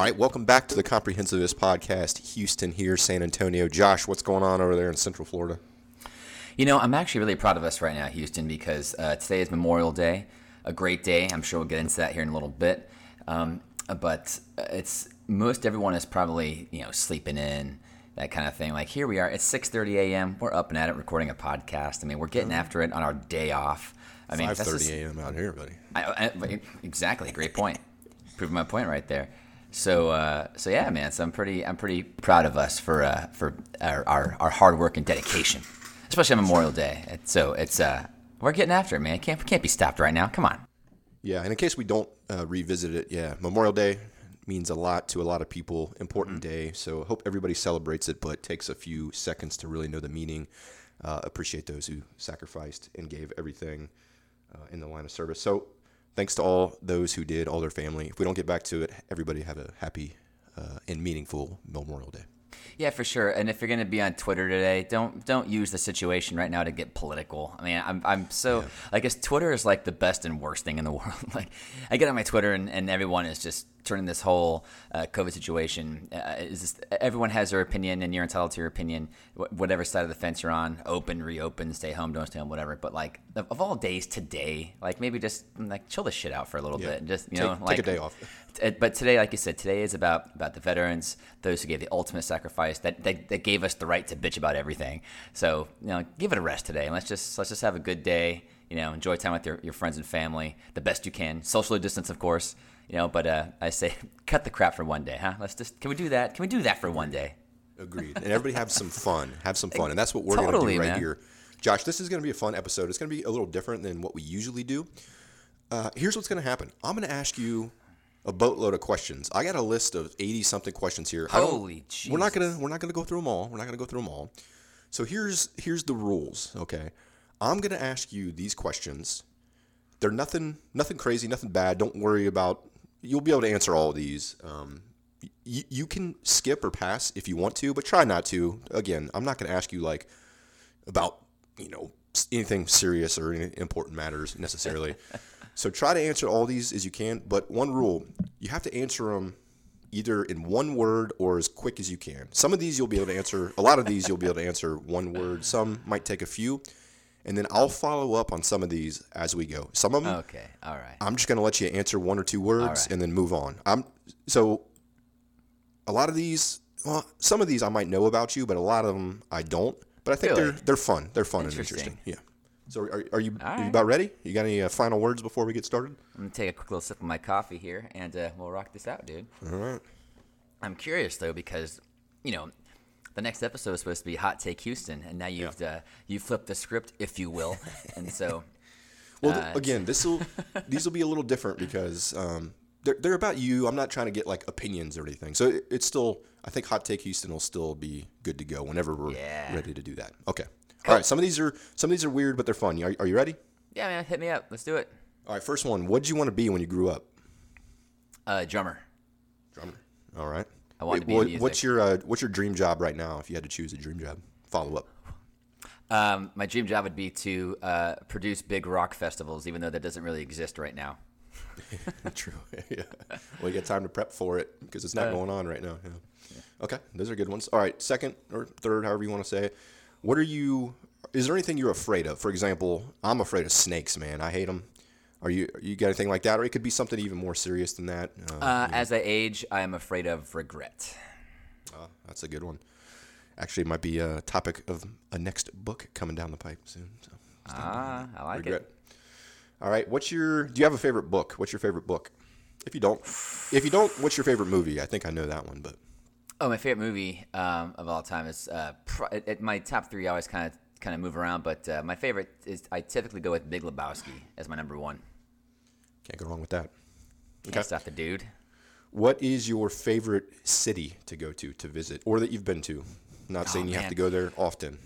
All right, welcome back to the Comprehensivist Podcast. Houston here, San Antonio. Josh, what's going on over there in Central Florida? You know, I'm actually really proud of us right now, Houston, because uh, today is Memorial Day, a great day. I'm sure we'll get into that here in a little bit. Um, but it's most everyone is probably you know sleeping in that kind of thing. Like here we are, it's 6:30 a.m. We're up and at it, recording a podcast. I mean, we're getting after it on our day off. I mean, 5:30 a.m. out here, buddy. I, I, exactly, great point. Proving my point right there. So, uh, so yeah, man. So I'm pretty, I'm pretty proud of us for uh, for our, our, our hard work and dedication, especially on Memorial Day. so it's uh, we're getting after it, man. Can't can't be stopped right now. Come on. Yeah, and in case we don't uh, revisit it, yeah, Memorial Day means a lot to a lot of people. Important mm-hmm. day. So hope everybody celebrates it, but takes a few seconds to really know the meaning. Uh, appreciate those who sacrificed and gave everything uh, in the line of service. So thanks to all those who did, all their family. If we don't get back to it, everybody have a happy uh, and meaningful Memorial Day. Yeah, for sure. And if you're going to be on Twitter today, don't don't use the situation right now to get political. I mean, I'm I'm so yeah. I guess Twitter is like the best and worst thing in the world. like I get on my Twitter and, and everyone is just turning this whole uh, COVID situation. Uh, is just, everyone has their opinion and you're entitled to your opinion, whatever side of the fence you're on. Open, reopen, stay home, don't stay home, whatever. But like of, of all days today, like maybe just like chill the shit out for a little yeah. bit and just you take, know like take a day off but today, like you said, today is about about the veterans, those who gave the ultimate sacrifice, that, that that gave us the right to bitch about everything. So you know, give it a rest today, and let's just let's just have a good day. You know, enjoy time with your, your friends and family the best you can, socially distance, of course. You know, but uh, I say cut the crap for one day, huh? Let's just can we do that? Can we do that for one day? Agreed. And everybody have some fun. Have some fun, and that's what we're totally, going to do right man. here. Josh, this is going to be a fun episode. It's going to be a little different than what we usually do. Uh, here's what's going to happen. I'm going to ask you a boatload of questions. I got a list of 80 something questions here. Holy. We're not going to we're not going to go through them all. We're not going to go through them all. So here's here's the rules, okay? I'm going to ask you these questions. They're nothing nothing crazy, nothing bad. Don't worry about you'll be able to answer all of these. Um, you, you can skip or pass if you want to, but try not to. Again, I'm not going to ask you like about, you know, anything serious or any important matters necessarily. So try to answer all these as you can, but one rule, you have to answer them either in one word or as quick as you can. Some of these you'll be able to answer, a lot of these you'll be able to answer one word. Some might take a few. And then I'll follow up on some of these as we go. Some of them, okay, all right. I'm just going to let you answer one or two words right. and then move on. I'm so a lot of these, well, some of these I might know about you, but a lot of them I don't. But I think really? they're they're fun. They're fun and interesting. Yeah. So are, are you are you about ready? You got any uh, final words before we get started? I'm gonna take a quick little sip of my coffee here, and uh, we'll rock this out, dude. All right. I'm curious though because, you know, the next episode is supposed to be Hot Take Houston, and now you've yeah. uh, you flipped the script, if you will, and so. well, uh, again, this will these will be a little different because um, they're they're about you. I'm not trying to get like opinions or anything, so it, it's still. I think Hot Take Houston will still be good to go whenever we're yeah. ready to do that. Okay. Cool. All right, some of these are some of these are weird, but they're fun. Are, are you ready? Yeah, man, hit me up. Let's do it. All right, first one. What did you want to be when you grew up? Uh, drummer. Drummer. All right. I want to be. What, what's your uh, What's your dream job right now? If you had to choose a dream job, follow up. Um, my dream job would be to uh, produce big rock festivals, even though that doesn't really exist right now. True. yeah. Well, you get time to prep for it because it's not uh, going on right now. Yeah. yeah. Okay, those are good ones. All right, second or third, however you want to say it. What are you? Is there anything you're afraid of? For example, I'm afraid of snakes, man. I hate them. Are you? You got anything like that, or it could be something even more serious than that? Uh, uh, as I age, I am afraid of regret. Uh, that's a good one. Actually, it might be a topic of a next book coming down the pipe soon. So ah, I like regret. it. All right. What's your? Do you have a favorite book? What's your favorite book? If you don't, if you don't, what's your favorite movie? I think I know that one, but Oh, my favorite movie um, of all time is uh, it, it, my top three. always kind of kind of move around, but uh, my favorite is I typically go with Big Lebowski as my number one. Can't go wrong with that. Can't okay. stop the dude. What is your favorite city to go to to visit, or that you've been to? not oh, saying you man. have to go there often.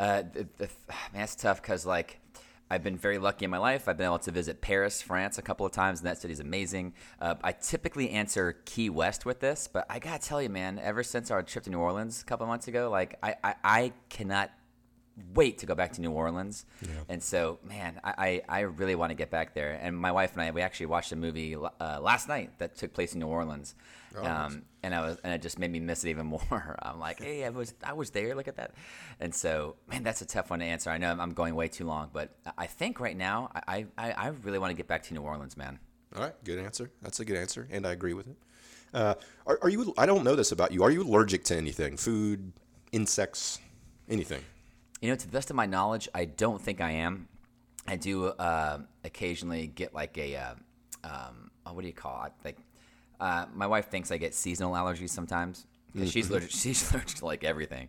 Uh, the, the, man, that's tough because like I've been very lucky in my life. I've been able to visit Paris, France, a couple of times, and that city's amazing. Uh, I typically answer Key West with this, but I gotta tell you, man, ever since our trip to New Orleans a couple of months ago, like I, I, I cannot wait to go back to New Orleans. And so, man, I, I, I really want to get back there. And my wife and I, we actually watched a movie uh, last night that took place in New Orleans. Oh, um, and I was, and it just made me miss it even more. I'm like, hey, I was, I was there. Look at that. And so, man, that's a tough one to answer. I know I'm going way too long, but I think right now, I, I, I really want to get back to New Orleans, man. All right, good answer. That's a good answer, and I agree with it. Uh, are, are you? I don't know this about you. Are you allergic to anything? Food, insects, anything? You know, to the best of my knowledge, I don't think I am. I do uh, occasionally get like a, uh, um, oh, what do you call it? Like, uh, my wife thinks I get seasonal allergies sometimes because she's allergic. She's allergic to like everything.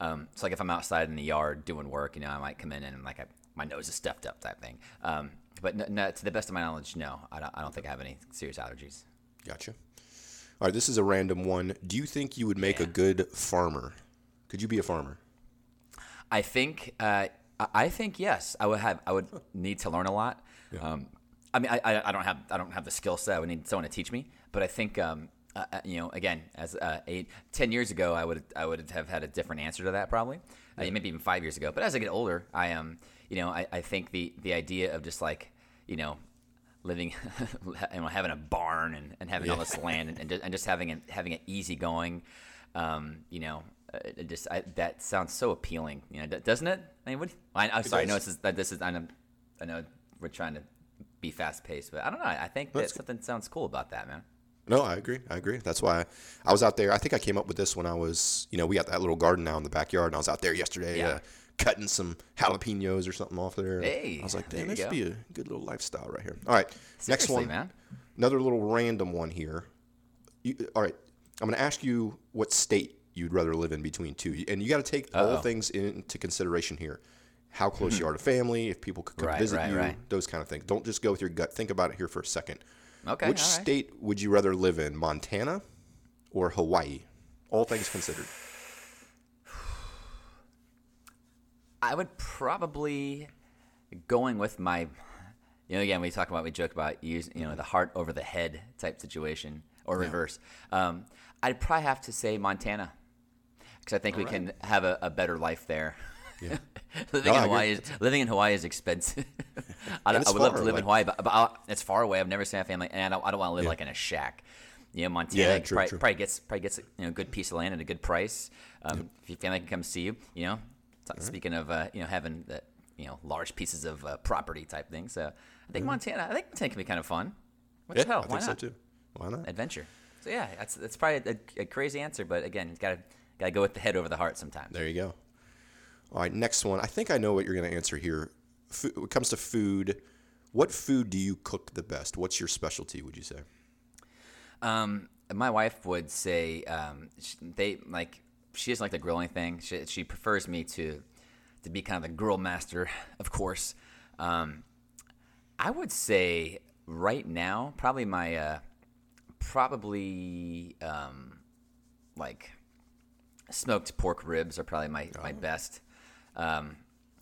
Um, it's like if I'm outside in the yard doing work, you know, I might come in and like I, my nose is stuffed up type thing. Um, but no, no, to the best of my knowledge, no, I don't, I don't think I have any serious allergies. Gotcha. All right, this is a random one. Do you think you would make a good farmer? Could you be a farmer? I think uh, I- think yes. I would have. I would need to learn a lot. Um, I mean, I, I, don't have I don't have the skill set. I would need someone to teach me. But I think um, uh, uh, you know, again, as uh, eight, ten years ago, I would I would have had a different answer to that probably. Uh, maybe even five years ago. But as I get older, I um, you know, I, I think the the idea of just like you know. Living, you know, having a barn and, and having all this land and, and, just, and just having it having it easy going, um, you know, uh, it just I, that sounds so appealing, you know, doesn't it? I mean, what? I, I'm sorry, I know this is that this is I know, I know we're trying to be fast paced, but I don't know. I think that That's something sounds cool about that, man. No, I agree. I agree. That's why I was out there. I think I came up with this when I was, you know, we got that little garden now in the backyard, and I was out there yesterday Yeah. uh, cutting some jalapenos or something off there. Hey, I was like, damn, this would be a good little lifestyle right here. All right, next one, man. another little random one here. You, all right, I'm going to ask you what state you'd rather live in between two, and you got to take all Uh-oh. things into consideration here. How close you are to family, if people could come Right, visit right, you, right. those kind of things. Don't just go with your gut. Think about it here for a second. Okay, Which all state would you rather live in, Montana or Hawaii? All things considered. I would probably going with my, you know, again we talk about we joke about use you know the heart over the head type situation or reverse. Um, I'd probably have to say Montana because I think we can have a, a better life there. Yeah. living No, in. Hawaii is living in Hawaii is expensive. I, it's I would love to live in. Hawaii, but, but I'll, it's far away. I've never seen my family, and I don't, I don't want to live Yeah. like in a shack. You know, Montana Yeah, probably, true, true. probably gets probably gets you know a good piece of land at a good price. Um, If your family can come see you, you know. Speaking of uh, you know having the you know large pieces of uh, property type thing, so I think Montana. I think Montana can be kind of fun. What Yeah, the hell? I Why think not? so too. Why not? Adventure. So yeah, that's that's probably a, a crazy answer, but again, you gotta gotta go with the head over the heart sometimes. There you go. All right, next one. I think I know what you're going to answer here. Fo- when it comes to food, what food do you cook the best? What's your specialty? Would you say? Um, my wife would say um, sh they like she doesn't like the grilling thing. She, she prefers me to to be kind of the grill master, of course. Um, I would say right now, probably my uh, probably um, like smoked pork ribs are probably my, my best. Um,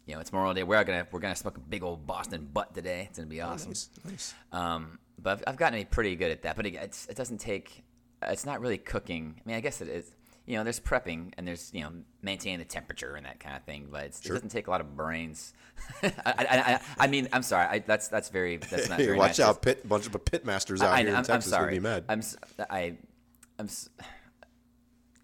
you know, it's Memorial Day. We're gonna we're gonna smoke a big old Boston butt today. It's gonna be awesome. Nice, nice. Um, but I've, I've gotten pretty good at that. But it, it doesn't take. It's not really cooking. I mean, I guess it is. You know, there's prepping and there's you know maintaining the temperature and that kind of thing. But it's, it doesn't take a lot of brains. I, I, I, I mean, I'm sorry. I, that's that's very that's not Hey, very watch nice. out, pit bunch of pit masters out I, here in am Texas sorry. would be mad. I'm s-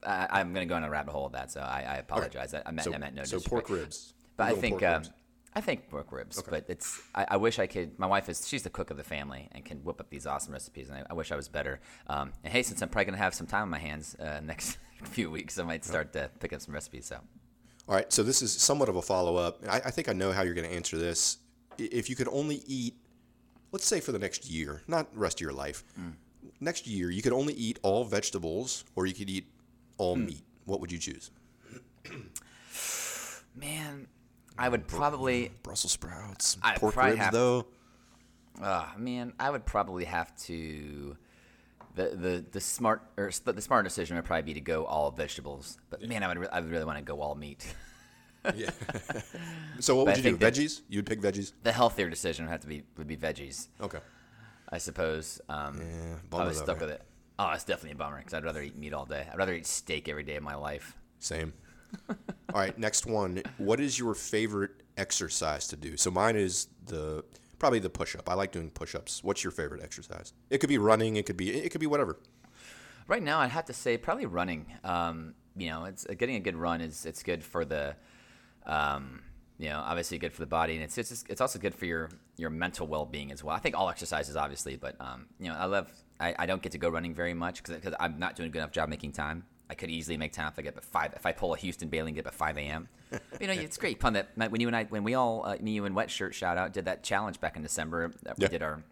I, am I'm gonna go in a rabbit hole of that. So I, I apologize. I, I meant so, I meant no so pork ribs. But I think pork um, ribs. I think pork ribs. But it's I, I wish I could. My wife is she's the cook of the family and can whip up these awesome recipes, and I, I wish I was better. Um, and hey, since I'm probably gonna have some time on my hands uh, next few weeks, I might start to pick up some recipes. So All right, so this is somewhat of a follow up. I, I think I know how you're going to answer this. If you could only eat, let's say for the next year, not rest of your life, Mm. next year, you could only eat all vegetables or you could eat all Mm. meat. What would you choose? man, I would probably Brussels sprouts, I'd pork ribs, have- though. Ah, man, I would probably have to. The, the, the smart or the smart decision would probably be to go all vegetables, but man, I would re- I would really want to go all meat. Yeah. so what But would you do? Veggies? You'd pick veggies? The healthier decision would have to be would be veggies, Okay. I suppose. Um, Yeah, I was stuck man. with it. Oh, it's definitely a bummer because I'd rather eat meat all day. I'd rather eat steak every day of my life. Same. All right, next one. What is your favorite exercise to do? So mine is the probably the push-up. I like doing push-ups. What's your favorite exercise? It could be running. It could be it could be whatever. Right now, I'd have to say probably running. Um, you know, it's getting a good run is it's good for the, um, you know, obviously good for the body, and it's it's just, it's also good for your your mental well being as well. I think all exercises, obviously, but um, you know, I love. I, I don't get to go running very much because I'm not doing a good enough job making time. I could easily make time if I get up five. If I pull a Houston Bailey and get up at five a.m. you know, it's great fun that when you and I, when we all, uh, me, you, and Wet Shirt shout out did that challenge back in December. That we did our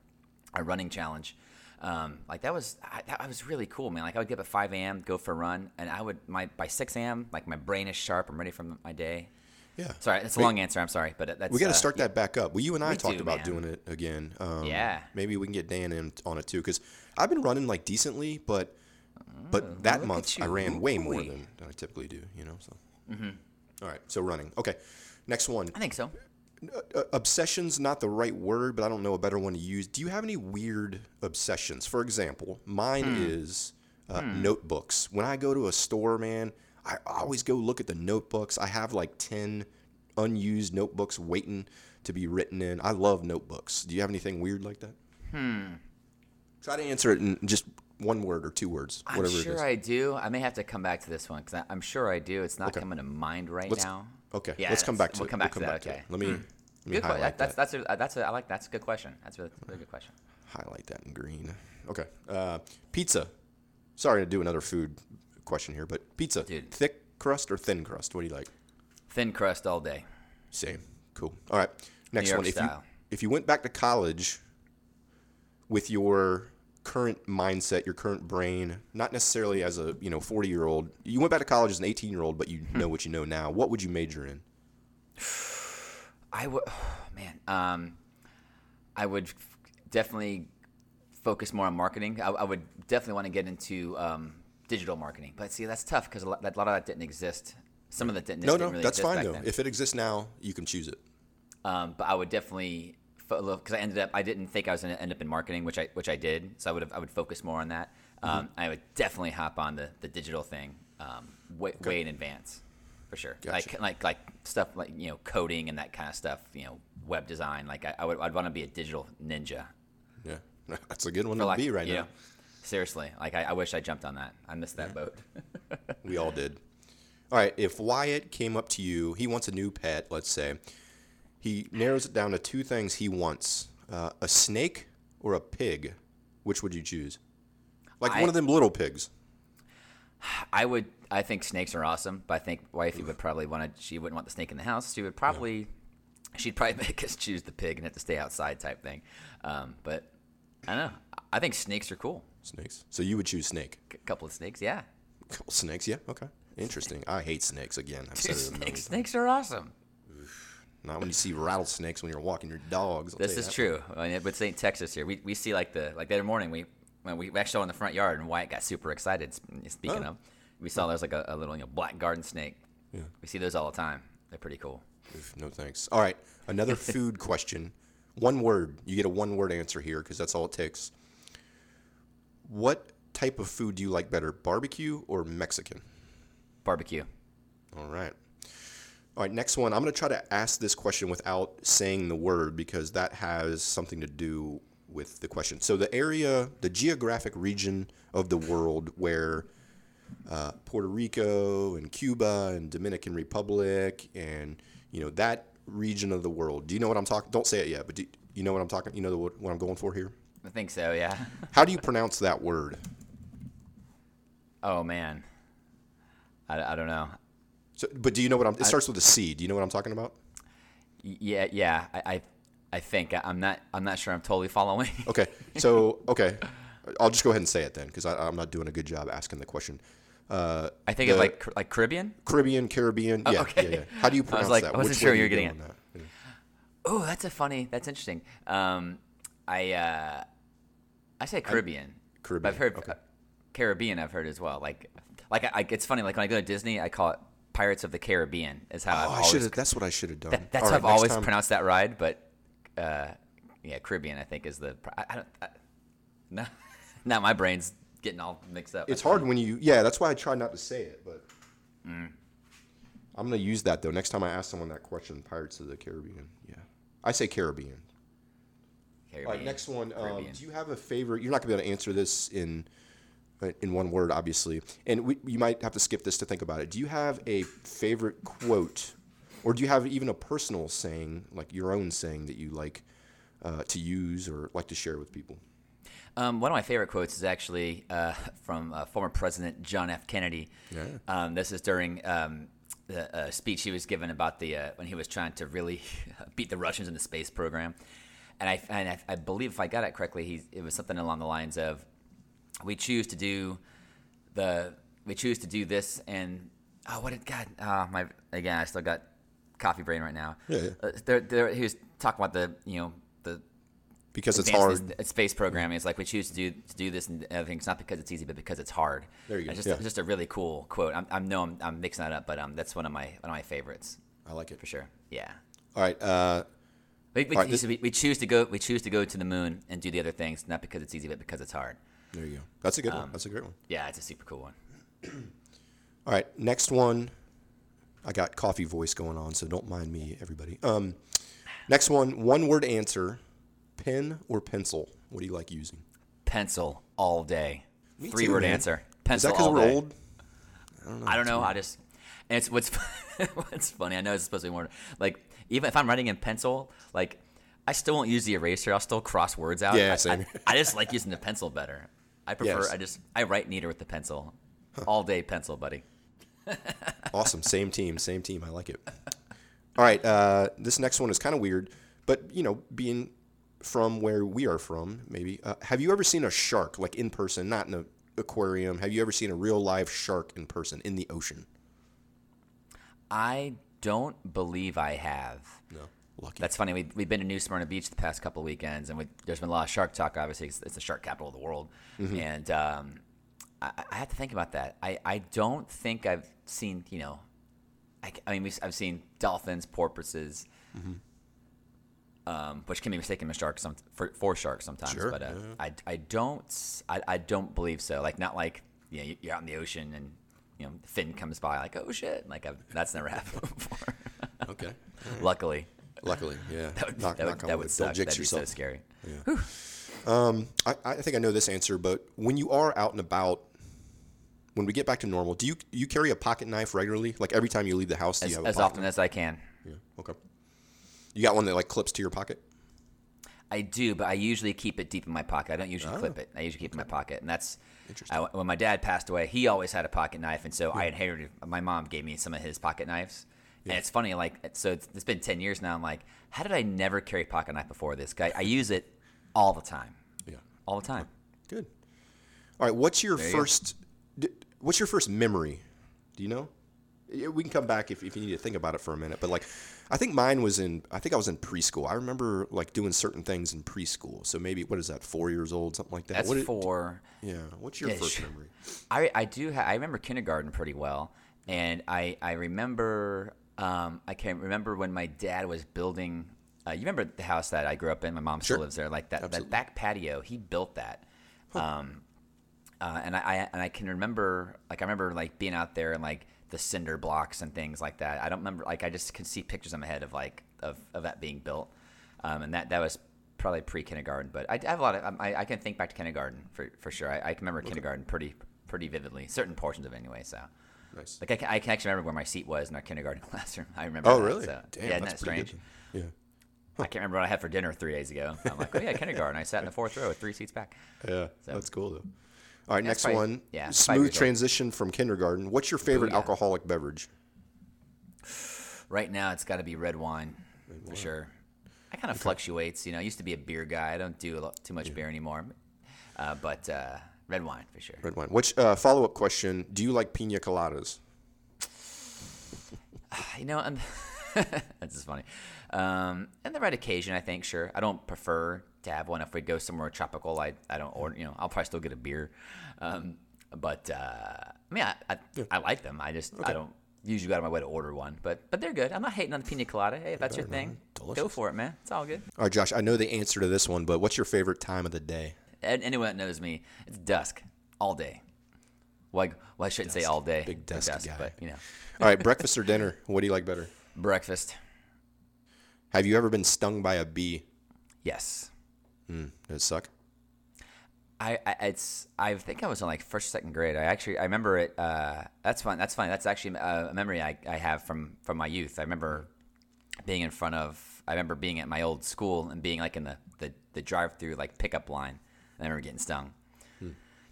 our running challenge. Um, like that was I, that was really cool, man. Like I would get up at 5 a.m., go for a run, and I would my by 6 a.m. like my brain is sharp. I'm ready for my day. Yeah. Sorry, that's a long answer. I'm sorry, but that's We got to uh, start that back up. Well, you and I talked too, about man. doing it again. Um, Yeah. Maybe we can get Dan in on it too, because I've been running like decently, but but that month I ran way more than, I typically do. You know, so. All right, so running. Okay, next one. I think so. Uh, obsession's not the right word, but I don't know a better one to use. Do you have any weird obsessions? For example, mine Hmm. is uh, notebooks. When I go to a store, man, I always go look at the notebooks. I have like 10 unused notebooks waiting to be written in. I love notebooks. Do you have anything weird like that? Hmm. Try to answer it in just one word or two words, I'm whatever sure it is. I do. I may have to come back to this one because I'm sure I do. It's not coming to mind right Let's- now. Okay, Yeah, let's come back to we'll it. come We'll back to that, it. okay. Let me, let me Good highlight that's that. that's a, that's a I like that's a good question. That's a really good question. highlight that in green. Okay. Uh, pizza. Sorry to do another food question here, but pizza. Dude. Thick crust or thin crust? What do you like? Thin crust all day. Same. Cool. All right. Next one. If you if you went back to college with your current mindset, your current brain, not necessarily as a you know forty year old, you went back to college as an eighteen year old, but you Hmm. know what you know now. What would you major in? I would, man. Um, I would f- definitely focus more on marketing. I, I would definitely want to get into um, digital marketing. But see, that's tough because a lot, a lot of that didn't exist. Some of that didn't. Exist. No, didn't no, really that's fine though. then. If it exists now, you can choose it. Um, but I would definitely because I ended up I didn't think I was going to end up in marketing, which I which I did. So I would have, I would focus more on that. Um, Mm-hmm. I would definitely hop on the, the digital thing um, way, way in advance, for sure. Gotcha. Like like like stuff like you know coding and that kind of stuff. You know web design. Like I, I would I'd want to be a digital ninja. Yeah, that's a good one For to like be right now. know, seriously. Like I, I wish I jumped on that. I missed that boat. We all did. All right, if Wyatt came up to you, he wants a new pet, let's say. He narrows it down to two things he wants uh, a snake or a pig. Which would you choose? Like I- one of them little pigs. I would. I think snakes are awesome, but I think wifey would probably want to. She wouldn't want the snake in the house. She would probably. She'd probably make us choose the pig and have to stay outside type thing. Um, but I don't know. I think snakes are cool. Snakes. So you would choose snake. A couple of snakes, yeah. Couple snakes, yeah, okay. Interesting. I hate snakes again. I've said it a snakes, snakes are awesome. Not when you see rattlesnakes when you're walking your dogs. I'll This you is that. true. I mean, but St. Texas here, we, we see like the like the other morning we when we actually saw in the front yard and Wyatt got super excited. Speaking Oh. of, we saw there's like a, a little you know black garden snake. Yeah. We see those all the time. They're pretty cool. Oof, No thanks. All right, another food question. One word. You get a one word answer here because that's all it takes. What type of food do you like better, barbecue or Mexican? Barbecue. All right. All right, next one. I'm going to try to ask this question without saying the word because that has something to do with the question. So, the area, the geographic region of the world where uh, Puerto Rico and Cuba and Dominican Republic and, you know, that region of the world. Do you know what I'm talking? Don't say it yet, but do you know what I'm talking? You know the, what I'm going for here? I think so. Yeah. How do you pronounce that word? Oh man. I, I don't know. So, but do you know what I'm? It starts with a C. Do you know what I'm talking about? Yeah, yeah. I, I, I think I'm not. I'm not sure. I'm totally following. Okay. So, okay. I'll just go ahead and say it then because I'm not doing a good job asking the question. Uh, I think the of like like Caribbean. Caribbean, Caribbean. Yeah, okay. yeah, yeah. How do you I was pronounce like- that? I wasn't Which sure you were getting on that? Yeah. Oh, that's a funny. That's interesting. Um, I uh, I say Caribbean. Caribbean, But I've heard okay. uh, Caribbean. I've heard as well. Like, like I, I, it's funny. Like when I go to Disney, I call it Pirates of the Caribbean. Is how Oh, I've I always. should. That's what I should have done. that- that's All how right, I've always time- pronounced that ride. But uh, yeah, Caribbean. I think is the. I, I don't. I, no, now my brain's getting all mixed up. It's hard when you. Yeah, that's why I try not to say it. But I'm gonna use that though. Next time I ask someone that question, Pirates of the Caribbean. Yeah, I say Caribbean. All right, Caribbean. next one. Um, do you have a favorite? You're not gonna be able to answer this in uh, in one word, obviously, and we, you might have to skip this to think about it. Do you have a favorite quote, or do you have even a personal saying, like your own saying that you like uh, to use or like to share with people? Um, one of my favorite quotes is actually uh, from uh, former President John F. Kennedy. Yeah. Um, this is during um, the uh, speech he was given about the uh, when he was trying to really beat the Russians in the space program. And I, and I, I believe if I got it correctly, he, it was something along the lines of, "We choose to do the we choose to do this and oh what did God oh my again I still got coffee brain right now. Yeah, yeah. Uh, there, there, he was talking about the you know the Because it's hard. space programming. It's like we choose to do to do this and other things, not because it's easy, but because it's hard. There you go. It's just, Yeah. just a really cool quote. I'm, I'm no, I'm, I'm mixing that up, but um, that's one of my one of my favorites I like it. for sure. Yeah. All right. Uh, We, we, right, this- we, we choose to go. We choose to go to the moon and do the other things, not because it's easy, but because it's hard. there you go. That's a good Um, one. That's a great one. Yeah, it's a super cool one. All right, next one. I got coffee voice going on, so don't mind me, everybody. Um, next one, one word answer: pen or pencil. What do you like using? Pencil all day. Me Three too, word man. answer. Pencil. Is that because we're day. old? I don't know. I just and it's what's what's funny. I know it's supposed to be more like even if I'm writing in pencil, like I still won't use the eraser. I'll still cross words out. Yeah, I, same. I, I just like using the pencil better. I prefer. Yes. I just I write neater with the pencil. All day pencil, buddy. Awesome. Same team. Same team. I like it. All right. Uh, this next one is kind of weird, but you know, being from where we are from, maybe. Uh, have you ever seen a shark, like in person, not in an aquarium? Have you ever seen a real live shark in person in the ocean? I don't believe I have. No. Lucky. That's funny. We, we've been to New Smyrna Beach the past couple of weekends, and we, there's been a lot of shark talk. Obviously, it's, it's the shark capital of the world, and um, I, I have to think about that. I, I don't think I've seen you know, I, I mean we've, I've seen dolphins, porpoises, um, which can be mistaken for sharks some, for, for sharks sometimes. Sure, But uh, yeah. I, I don't I, I don't believe so. Like not like you know, you're out in the ocean and you know fin comes by like oh shit like I've, that's never happened before. okay. Luckily. Luckily, yeah. That would, Knock- that would, knock on that would suck. Don't jinx That'd yourself. be so scary. Um, I, I think I know this answer, but when you are out and about, when we get back to normal, do you you carry a pocket knife regularly? Like every time you leave the house, do As, you have a as often knife? as I can. Yeah. Okay. You got one that like clips to your pocket? I do, but I usually keep it deep in my pocket. I don't usually clip oh, it. I usually keep it in my pocket, and that's I, when my dad passed away. He always had a pocket knife, and so I inherited. My mom gave me some of his pocket knives, and it's funny. Like so, it's, it's been ten years now. I'm like, how did I never carry a pocket knife before this guy? I use it all the time, Yeah. all the time. Good. All right. What's your you go. first? d- What's your first memory? Do you know? We can come back if, if you need to think about it for a minute. But like, I think mine was in. I think I was in preschool. I remember like doing certain things in preschool. So maybe what is that? Four years old, something like that. That's what for. Yeah. What's your Yeah, first memory? I, I do ha- I remember kindergarten pretty well, and I I remember um, I can't remember when my dad was building. Uh, you remember the house that I grew up in? My mom still Sure. lives there. Like that, Absolutely. that back patio, he built that. Um, uh, and I, I and I can remember like I remember like being out there and like the cinder blocks and things like that. I don't remember like I just can see pictures in my head of like of, of that being built, um, and that that was probably pre kindergarten. But I, I have a lot of I, I can think back to kindergarten for for sure. I, I can remember kindergarten pretty pretty vividly, certain portions of it anyway. So Nice. like I can, I can actually remember where my seat was in our kindergarten classroom. I remember. Oh, that, really? So, Damn, yeah, isn't that's that strange? Yeah. I can't remember what I had for dinner three days ago. I'm like, oh yeah, kindergarten. I sat in the fourth row with three seats back. Yeah, that's cool though. All right, next probably- one. yeah, smooth years old. transition from kindergarten. What's your favorite yeah. alcoholic beverage? Right now, it's got to be red wine for sure. I kind of fluctuates. You know, I used to be a beer guy. I don't do a lot, too much beer anymore. Uh, but uh, red wine for sure. Red wine. Which uh, follow up question? Do you like pina coladas? You know, and that's just funny. Um, and the right occasion, I think, sure. I don't prefer to have one if we go somewhere tropical. I, I don't order. You know, I'll probably still get a beer. Um, but uh, I mean, I, I, I like them. I just I don't usually go out of my way to order one. But but they're good. I'm not hating on the pina colada. Hey, if that's your thing, go for it, man. It's all good. All right, Josh. I know the answer to this one, but what's your favorite time of the day? And anyone that knows me, it's dusk all day. Well, well, I shouldn't say all day. Big dusk, desk guy. but you know, All right, breakfast or dinner? What do you like better? breakfast. Have you ever been stung by a bee? Yes. Mm, did it suck? I, I it's I think I was in like first second grade. I actually I remember it. Uh, that's fun. That's fine. That's actually a, a memory I, I have from from my youth. I remember being in front of. I remember being at my old school and being like in the the, the drive through like pickup line. And I remember getting stung.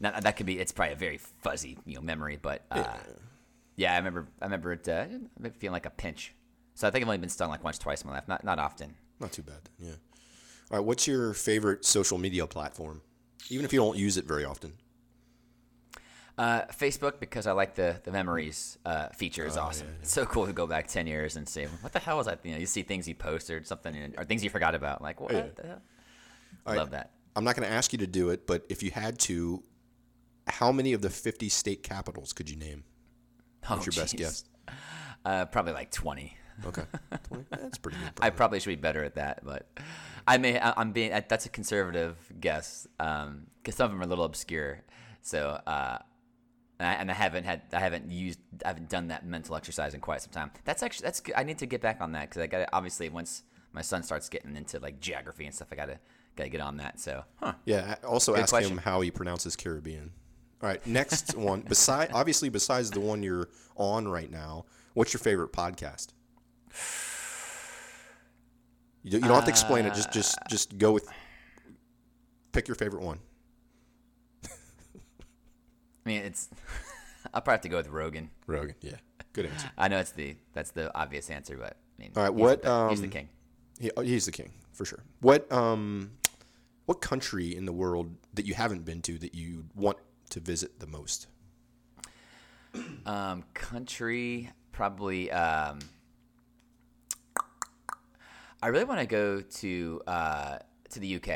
Now that could be. It's probably a very fuzzy you know memory, but uh, yeah. I remember I remember it uh, feeling like a pinch. So I think I've only been stung like once, twice in my life. Not not often. Not too bad. Yeah. All right. What's your favorite social media platform? Even if you don't use it very often. Uh, Facebook because I like the the memories uh, feature is awesome. It's so cool to go back ten years and say, "What the hell was that?" You know, you see things you posted, something, and- or things you forgot about. Like, what Yeah. the hell? All right. Love that. I'm not going to ask you to do it, but if you had to, how many of the 50 state capitals could you name? What's your best guess? Uh, probably like twenty. Okay. 20? That's pretty good. I probably should be better at that, but I may. I'm being. That's a conservative guess because some of them are a little obscure. So, uh, and I, and I haven't had. I haven't used. I haven't done that mental exercise in quite some time. That's actually. That's. good. I need to get back on that because I got to obviously once my son starts getting into like geography and stuff, I gotta gotta get on that. So, huh. Yeah. Also Good ask question. him how he pronounces Caribbean. All right. Next one. Beside, obviously, besides the one you're on right now, what's your favorite podcast? You don't, you don't have to explain it. Just, just, just go with. Pick your favorite one. I mean, it's. I'll probably have to go with Rogan. Rogan. Yeah. Good answer. I know it's the that's the obvious answer, but I mean, All right, he's what, the, be- he's the um, king. He, oh, he's the king for sure. What um, what country in the world that you haven't been to that you want to visit the most? Um, country probably. Um, I really want to go to uh, to the UK.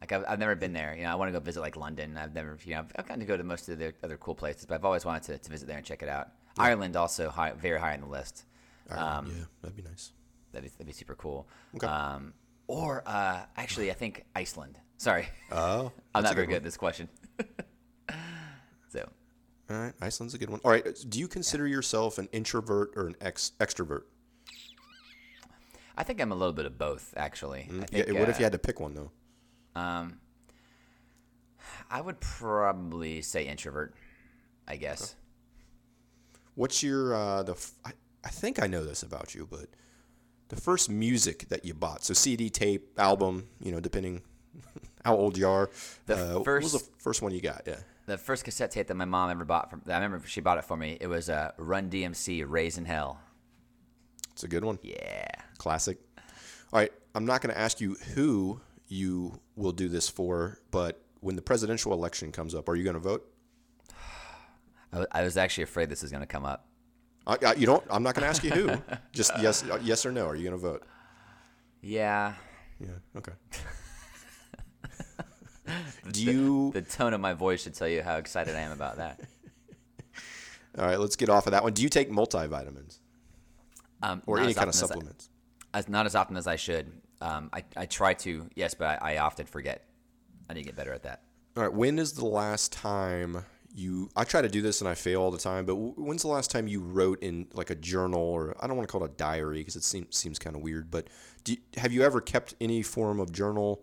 Like I've, I've never been there. You know, I want to go visit like London. I've never, you know, I've, I've gotten to go to most of the other cool places, but I've always wanted to, to visit there and check it out. Ireland also high, very high on the list. Ireland, yeah, that'd be nice. That'd be, that'd be super cool. Okay. Um, or uh, actually, I think Iceland. Sorry, Oh, I'm not very good good at this question. so, All right, Iceland's a good one. All right, do you consider yourself an introvert or an ex extrovert? I think I'm a little bit of both, actually. I Yeah, think, what if uh, you had to pick one though? Um, I would probably say introvert. I guess. What's your uh, the? f- I, I think I know this about you, but the first music that you bought, so CD, tape, album, you know, depending how old you are. The uh, what was the first- first one you got? Yeah. The first cassette tape that my mom ever bought from, I remember she bought it for me. It was uh, Run DMC, Raising Hell. It's a good one. Yeah. Classic. All right, I'm not going to ask you who you will do this for, but when the presidential election comes up, are you going to vote? I was actually afraid this was going to come up. I, I, you don't. I'm not going to ask you who. Just yes, uh, yes or no. Are you going to vote? Yeah. Yeah. Okay. do you? The tone of my voice should tell you how excited I am about that. All right, let's get off of that one. Do you take multivitamins Um, or any kind of I- supplements? as not as often as I should. Um, I, I try to, yes, but I, I often forget. I need to get better at that. All right. When is the last time you? I try to do this and I fail all the time. But when's the last time you wrote in like a journal or I don't want to call it a diary because it seems seems kind of weird. But do have you ever kept any form of journal?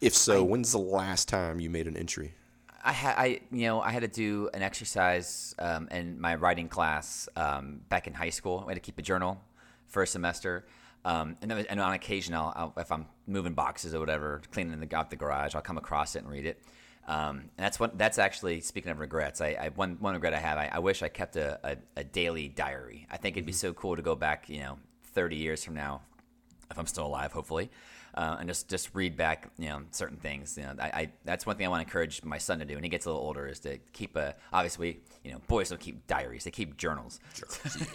If so, when's the last time you made an entry? I had, I, you know, I had to do an exercise um, in my writing class um, back in high school. I had to keep a journal for a semester, um, and, then, and on occasion, I'll, I'll, if I'm moving boxes or whatever, cleaning the, out the garage, I'll come across it and read it. Um, and that's what that's actually speaking of regrets. I, I one one regret I have. I, I wish I kept a, a, a daily diary. I think it'd be so cool to go back, you know, 30 years from now, if I'm still alive, hopefully, uh, and just just read back, you know, certain things. You know, I, I that's one thing I want to encourage my son to do when he gets a little older is to keep a. Obviously, you know, boys don't keep diaries; they keep journals.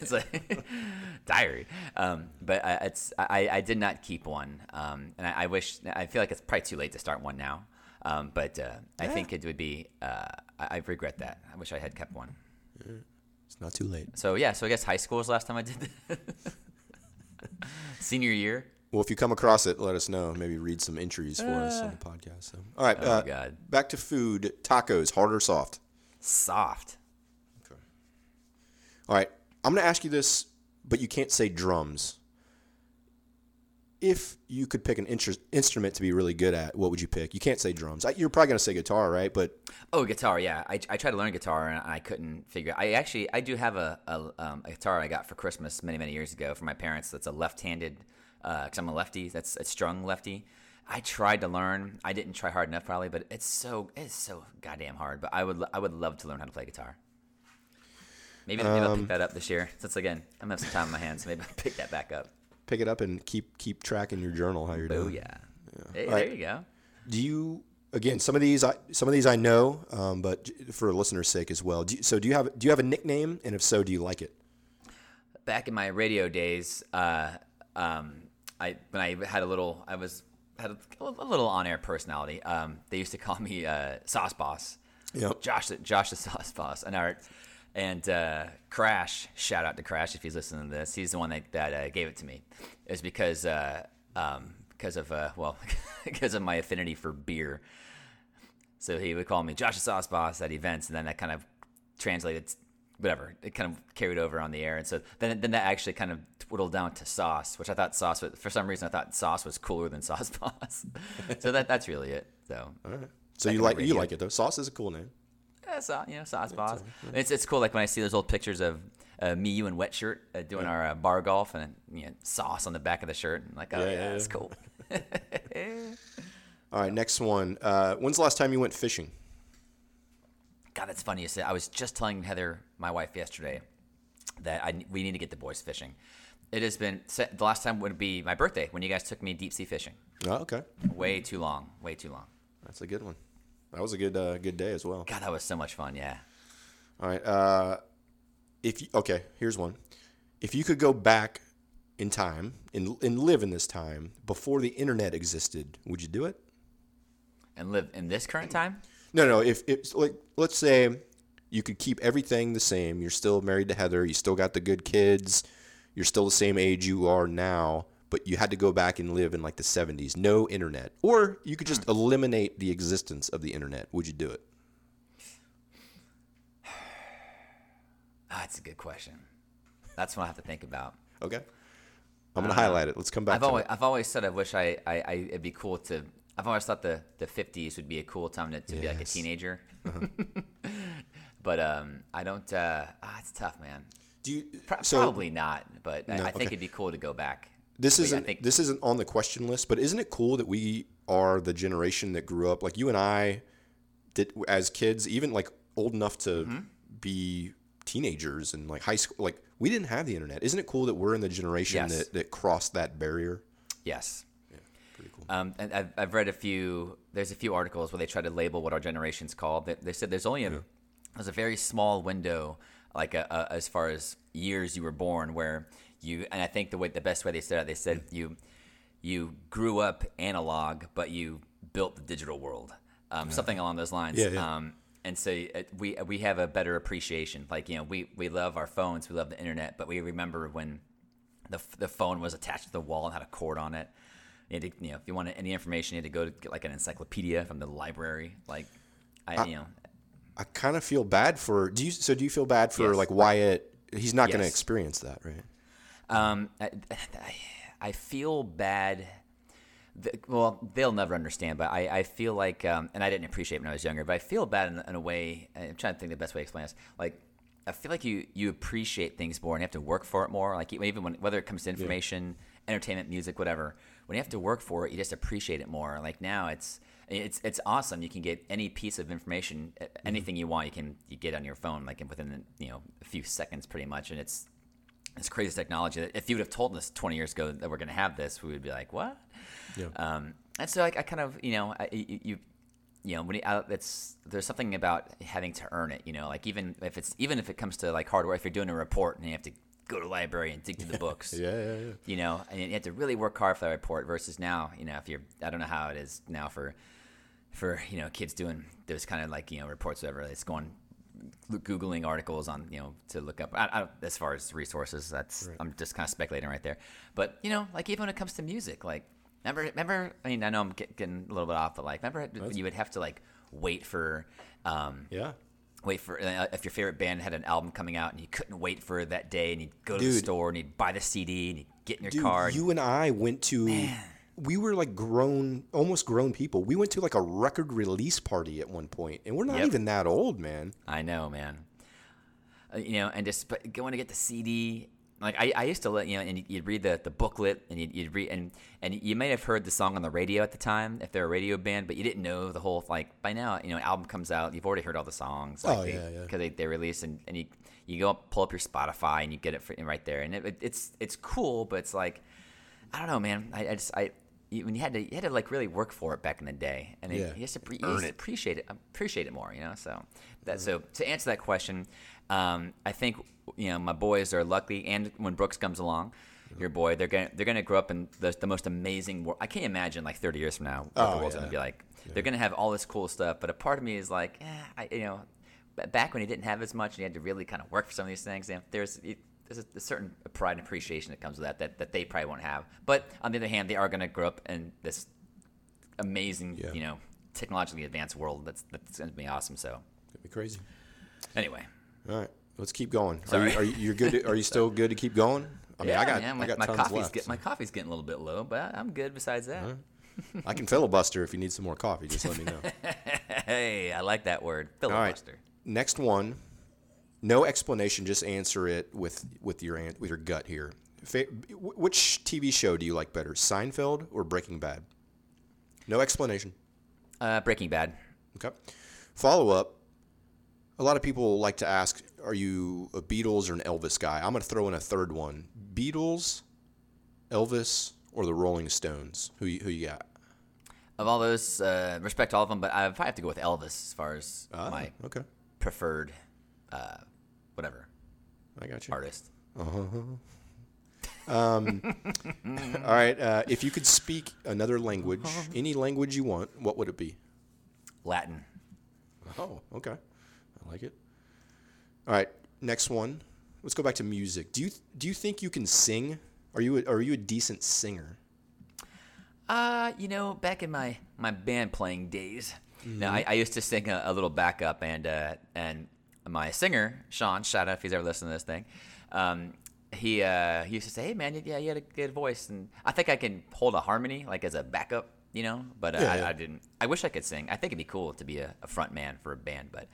it's like diary. Um, but I, it's I, I did not keep one, um, and I, I wish I feel like it's probably too late to start one now. Um, but uh, I think it would be. Uh, I, I regret that. I wish I had kept one. It's not too late. So yeah, so I guess high school was the last time I did that. Senior year. Well, if you come across it, let us know. Maybe read some entries for us on the podcast. So. All right. Oh, uh, God. Back to food. Tacos, hard or soft? Soft. Okay. All right, I'm going to ask you this, but you can't say drums. If you could pick an instru- instrument to be really good at, what would you pick? You can't say drums. I- You're probably going to say guitar, right? But Oh, guitar. Yeah, I, I tried to learn guitar and I couldn't figure. I actually I do have a a, um, a guitar I got for Christmas many many years ago from my parents. That's a left-handed because I'm a lefty. That's a strung lefty. I tried to learn. I didn't try hard enough probably, but it's so it's so goddamn hard. But I would I would love to learn how to play guitar. Maybe, maybe I'll pick that up this year. Since again, I'm gonna have some time on my hands, so maybe I'll pick that back up. pick it up and keep keep track in your journal how you're doing. Oh doing. yeah. Hey, All right. there you go. Do you again some of these I, some of these I know, um, but for listeners' sake as well. Do you, so do you have do you have a nickname, and if so, do you like it? back in my radio days, uh, um, I when I had a little, I was had a, a little on-air personality. Um, they used to call me uh, Sauce Boss. Yep. Josh, the- Josh the Sauce Boss, and our and uh, Crash. Shout out to Crash if he's listening to this. He's the one that that uh, gave it to me. It was because uh, um, because of uh, well because of my affinity for beer. So he would call me Josh the Sauce Boss at events, and then that kind of translated, whatever. It kind of carried over on the air, and so then then that actually kind of whittled down to Sauce, which I thought Sauce. Was, for some reason, I thought Sauce was cooler than Sauce Boss. so that that's really it. So All right. So you like you like it though. Sauce is a cool name. yeah, so, you know, Sauce Boss. It's it's cool. Like when I see those old pictures of. Uh, me, you, and Wet Shirt uh, doing our uh, bar golf, and you know, sauce on the back of the shirt. And like, oh Yeah, yeah, yeah, that's cool. All right, next one. Uh, when's the last time you went fishing? God, that's funny you said. I was just telling Heather, my wife, yesterday that I, we need to get the boys fishing. It has been the last time would be my birthday when you guys took me deep sea fishing. Oh, okay, Way too long, way too long. that's a good one. That was a good uh, good day as well. God, that was so much fun. Yeah. All right. Uh, if you, okay, here's one. If you could go back in time and, and live in this time before the internet existed, would you do it? And live in this current time. No, no. If it's like, let's say you could keep everything the same. You're still married to Heather. You still got the good kids. You're still the same age you are now, but you had to go back and live in like the 70s. No internet, or you could just hmm. eliminate the existence of the internet. Would you do it? That's a good question. That's what I have to think about. Okay. I'm gonna highlight it. Let's come back I've to always, it. I've always said I wish I, I, I, it'd be cool to. I've always thought the, the 50s would be a cool time to, to be like a Yes. teenager. but um, I don't. Uh, ah, it's tough, man. Do you? Pro- so Probably not, but I, No, I think okay. it'd be cool to go back. this But isn't think- this isn't on the question list, but isn't it cool that we are the generation that grew up like you and I did as kids, even like old enough to Mm-hmm. be teenagers and like high school. Like we didn't have the internet. Isn't it cool that we're in the generation Yes. that that crossed that barrier? Yes. Um, and I've, I've read a few. There's a few articles where they try to label what our generation's called. They, they said there's only a there's a very small window, like a, a, as far as years you were born, where you. And I think the way the best way they said it, they said you you grew up analog, but you built the digital world. Um, Something along those lines. Yeah, yeah. Um, and so uh, we we have a better appreciation. Like you know, we we love our phones, we love the internet, but we remember when the, the phone was attached to the wall and had a cord on it. You, to, you know, if you wanted any information, you had to go to get like an encyclopedia from the library. Like, I, you know, I kind of feel bad for. Do you? So do you feel bad for Yes. like Wyatt? He's not going to experience that, right? um, I, I, I feel bad. Well, they'll never understand, but I, I feel like, um, and I didn't appreciate it when I was younger, but I feel bad in, in a way. I'm trying to think the best way to explain this. Like, I feel like you you appreciate things more and you have to work for it more. Like even when whether it comes to information, entertainment, music, whatever. When you have to work for it, you just appreciate it more. Like now, it's it's it's awesome. You can get any piece of information, a- anything you want, you can you get on your phone like within you know a few seconds, pretty much, and it's it's crazy technology. that If you would have told us 20 years ago that we're going to have this, we would be like, what? Yeah. Um, and so I, I kind of, you know, I, you, you, you know, when you, I, it's there's something about having to earn it. You know, like even if it's even if it comes to like hardware, if you're doing a report and you have to go to the library and dig through the books, Yeah, yeah, yeah. you know, and you have to really work hard for that report. Versus now, you know, if you're, I don't know how it is now for, for you know, kids doing those kind of like you know reports, whatever. It's going googling articles on you know to look up. I, I, as far as resources, that's I'm just kind of speculating right there. But you know, like even when it comes to music, like remember, remember. I mean, I know I'm getting a little bit off, but like remember when you would have to like wait for. Um, Yeah. Wait for uh, if your favorite band had an album coming out and you couldn't wait for that day and you'd go to the Dude. store and you'd buy the CD and you'd get in your Dude, car. and- you and I went to. We were like grown, almost grown people. We went to like a record release party at one point, and we're not Yep. even that old, man. I know, man. Uh, you know, and just but going to get the CD. Like I, I used to let you know, and you'd- you'd read the, the booklet, and you'd, you'd read, and and you may have heard the song on the radio at the time if they're a radio band, but you didn't know the whole like by now, you know, album comes out, you've already heard all the songs. Like Oh, they, yeah, yeah. Because they, they release, and, and you you go up, pull up your Spotify, and you get it for, right there, and it, it, it's it's cool, but it's like I don't know, man. I, I just I when you had to you had to like really work for it back in the day, and Yeah. it, you just, appre- you just appreciate it appreciate it more, you know. So that so to answer that question, um, I think you know my boys are lucky, and when Brooks comes along. Your boy, they're gonna they're gonna grow up in the, the most amazing world. I can't imagine like 30 years from now what Oh, the world's yeah. gonna be like. They're gonna have all this cool stuff, but a part of me is like, eh, I, you know, back when he didn't have as much and he had to really kind of work for some of these things. Know, there's it, there's a, a certain pride and appreciation that comes with that, that that they probably won't have. But on the other hand, they are going to grow up in this amazing, Yeah. you know, technologically advanced world. That's that's going to be awesome. So It'd be crazy. anyway, All right, let's keep going. Are you, are you you're good? to- are you still good to keep going? I mean, yeah, I got I my, got my coffee's get, my coffee's getting a little bit low, but I'm good. Besides that, I can filibuster if you need some more coffee. Just let me know. hey, I like that word, All right, filibuster. next one. No explanation. Just answer it with with your with your gut here. Which TV show do you like better, Seinfeld or Breaking Bad? No explanation. Uh, Breaking Bad. Okay. Follow up. A lot of people like to ask, are you a Beatles or an Elvis guy? I'm going to throw in a third one. Beatles, Elvis, or the Rolling Stones? Who you, who you got? Of all those, uh, respect all of them, but I probably have to go with Elvis as far as Ah, my okay. preferred, uh, whatever I got you. artist. All right. Uh, if you could speak another language, any language you want, what would it be? Latin. Oh, okay. I like it. All right. Next one. Let's go back to music. Do you do you think you can sing? Are you a, are you a decent singer? Uh, you know, back in my, my band playing days, Mm-hmm. no, I, I used to sing a, a little backup, and uh, and my singer Sean, shout out if he's ever listening to this thing, um, he uh, he used to say, "Hey man, yeah, you had a good voice," and I think I can hold a harmony like as a backup, you know, but uh, Yeah, I, yeah. I didn't. I wish I could sing. I think it'd be cool to be a, a front man for a band, but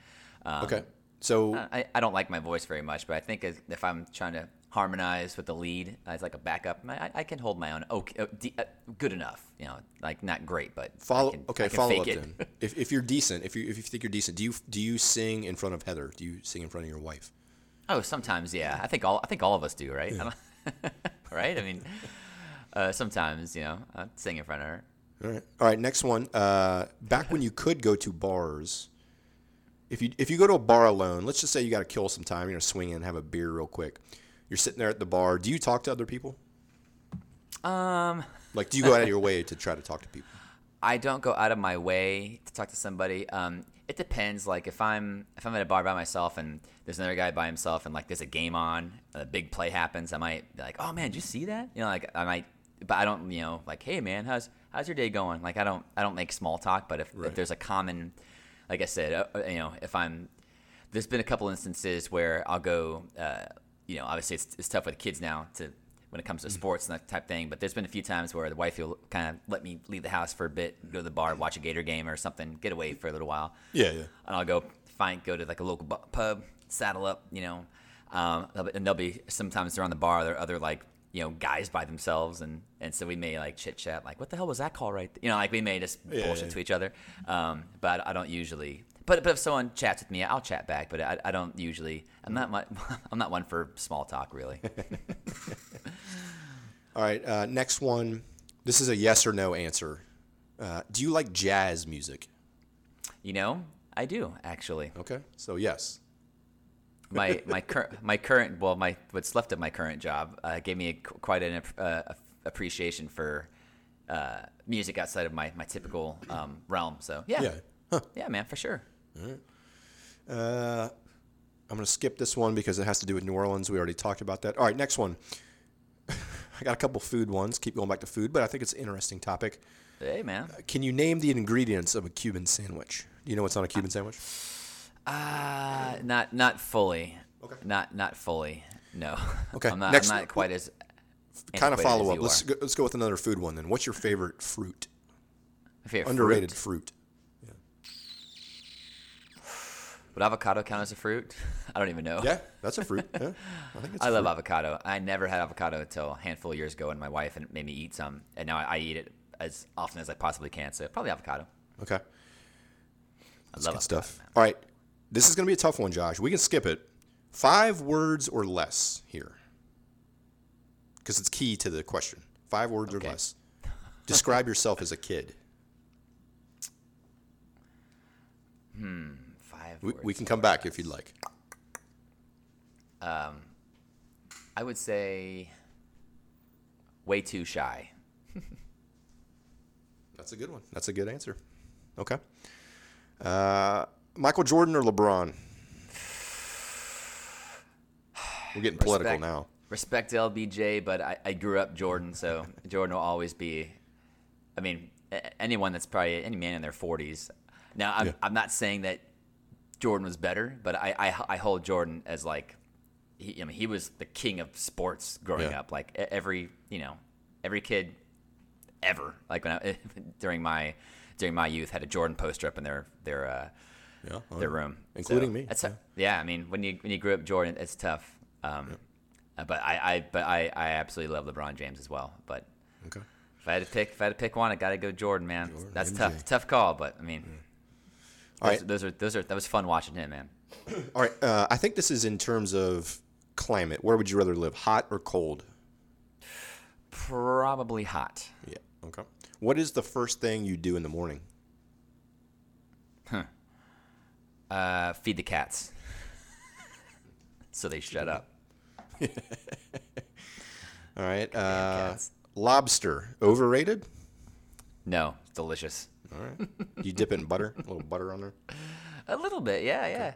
um, Okay. So I, I don't like my voice very much, but I think if I'm trying to harmonize with the lead as like a backup, I, I can hold my own. Okay, uh, uh, good enough. You know, like not great, but follow. can- okay, follow up it. then. If, if you're decent, if you if you think you're decent, do you do you sing in front of Heather? Do you sing in front of your wife? Oh, sometimes, yeah. I think all I think all of us do, right? Don't- right? I mean, uh, sometimes you know, I sing in front of her. All right. All right. Next one. Uh, back when you could go to bars, if you if you go to a bar alone, let's just say you got to kill some time. You're gonna swing in, have a beer real quick. You're sitting there at the bar. Do you talk to other people? Um, Like, do you go out of your way to try to talk to people? I don't go out of my way to talk to somebody. Um, it depends. Like if I'm if I'm at a bar by myself and there's another guy by himself and like there's a game on, a big play happens, I might be like, "Oh man, did you see that?" You know, like I might, but I don't. You know, like, "Hey man, how's how's your day going?" Like I don't I don't make small talk. But if, Right. if there's a common, like I said, uh, you know, if I'm there's been a couple instances where I'll go, uh, you know, obviously it's, it's tough with kids now to when it comes to sports and that type of thing. But there's been a few times where the wife will kind of let me leave the house for a bit, go to the bar, watch a Gator game or something, get away for a little while. Yeah, yeah. And I'll go find, go to like a local pub, saddle up, you know, um, and there'll be sometimes they're on the bar, there are other like you know guys by themselves, and and so we may like chit chat, like what the hell was that call right? th-" You know, like we may just Yeah, bullshit yeah. to each other. Um, but I don't usually. But, but if someone chats with me, I'll chat back. But I, I don't usually. I'm not. mu- I'm not one for small talk, really. All right. Uh, next one. This is a yes or no answer. Uh, do you like jazz music? You know, I do actually. Okay. So yes. My my current my current well my what's left of my current job uh, gave me a, quite an uh, appreciation for uh, music outside of my my typical um, realm. So yeah, Yeah. Huh. yeah, man, for sure. Uh, I'm going to skip this one because it has to do with New Orleans. We already talked about that. All right, next one. I got a couple food ones. Keep going back to food, but I think it's an interesting topic. Hey, man. Can you name the ingredients of a Cuban sandwich? Do you know what's on a Cuban sandwich? Uh, not not fully. Okay. Not not fully. No. Okay, I'm not, next- I'm not quite as Kind of follow up. Let's go, let's go with another food one then. What's your favorite fruit? My favorite Underrated fruit. fruit. Would avocado count as a fruit? I don't even know. Yeah, that's a fruit. Yeah, I think it's. I love fruit. avocado. I never had avocado until a handful of years ago, and my wife made me eat some, and now I, I eat it as often as I possibly can. So probably avocado. Okay. I That's love good avocado, stuff. man. All right. This is going to be a tough one, Josh. We can skip it. Five words or less here. Because it's key to the question. Five words Okay. or less. Describe yourself as a kid. Hmm. Five. We, words we can come back if you'd like. Um, I would say way too shy. That's a good one. That's a good answer. Okay. Uh, Michael Jordan or LeBron? We're getting political Respect- now. Respect LBJ, but I, I grew up Jordan, so Jordan will always be. I mean, anyone that's probably any man in their 40s. Now, I'm, Yeah. I'm not saying that Jordan was better, but I, I, I hold Jordan as like, he, I mean, he was the king of sports growing Yeah. up. Like every, you know, every kid ever, like when I, during my during my youth, had a Jordan poster up in their their uh, Yeah. their room, Including So me, That's yeah. yeah. I mean, when you when you grew up Jordan, it's tough. Um, uh, But I, I but I, I absolutely love LeBron James as well. But Okay. if I had to pick if I had to pick one, I got to go Jordan, man. Jordan, That's MJ. tough tough call, but I mean, All those, right. those are those are that was fun watching him, man. All right. Uh, I think this is in terms of climate. Where would you rather live, hot or cold? Probably hot. Yeah. Okay. What is the first thing you do in the morning? Uh, feed the cats, so they shut up. All right. Uh, lobster, overrated? No, it's delicious. All right. you dip it in butter, a little butter on there. A little bit, yeah, yeah.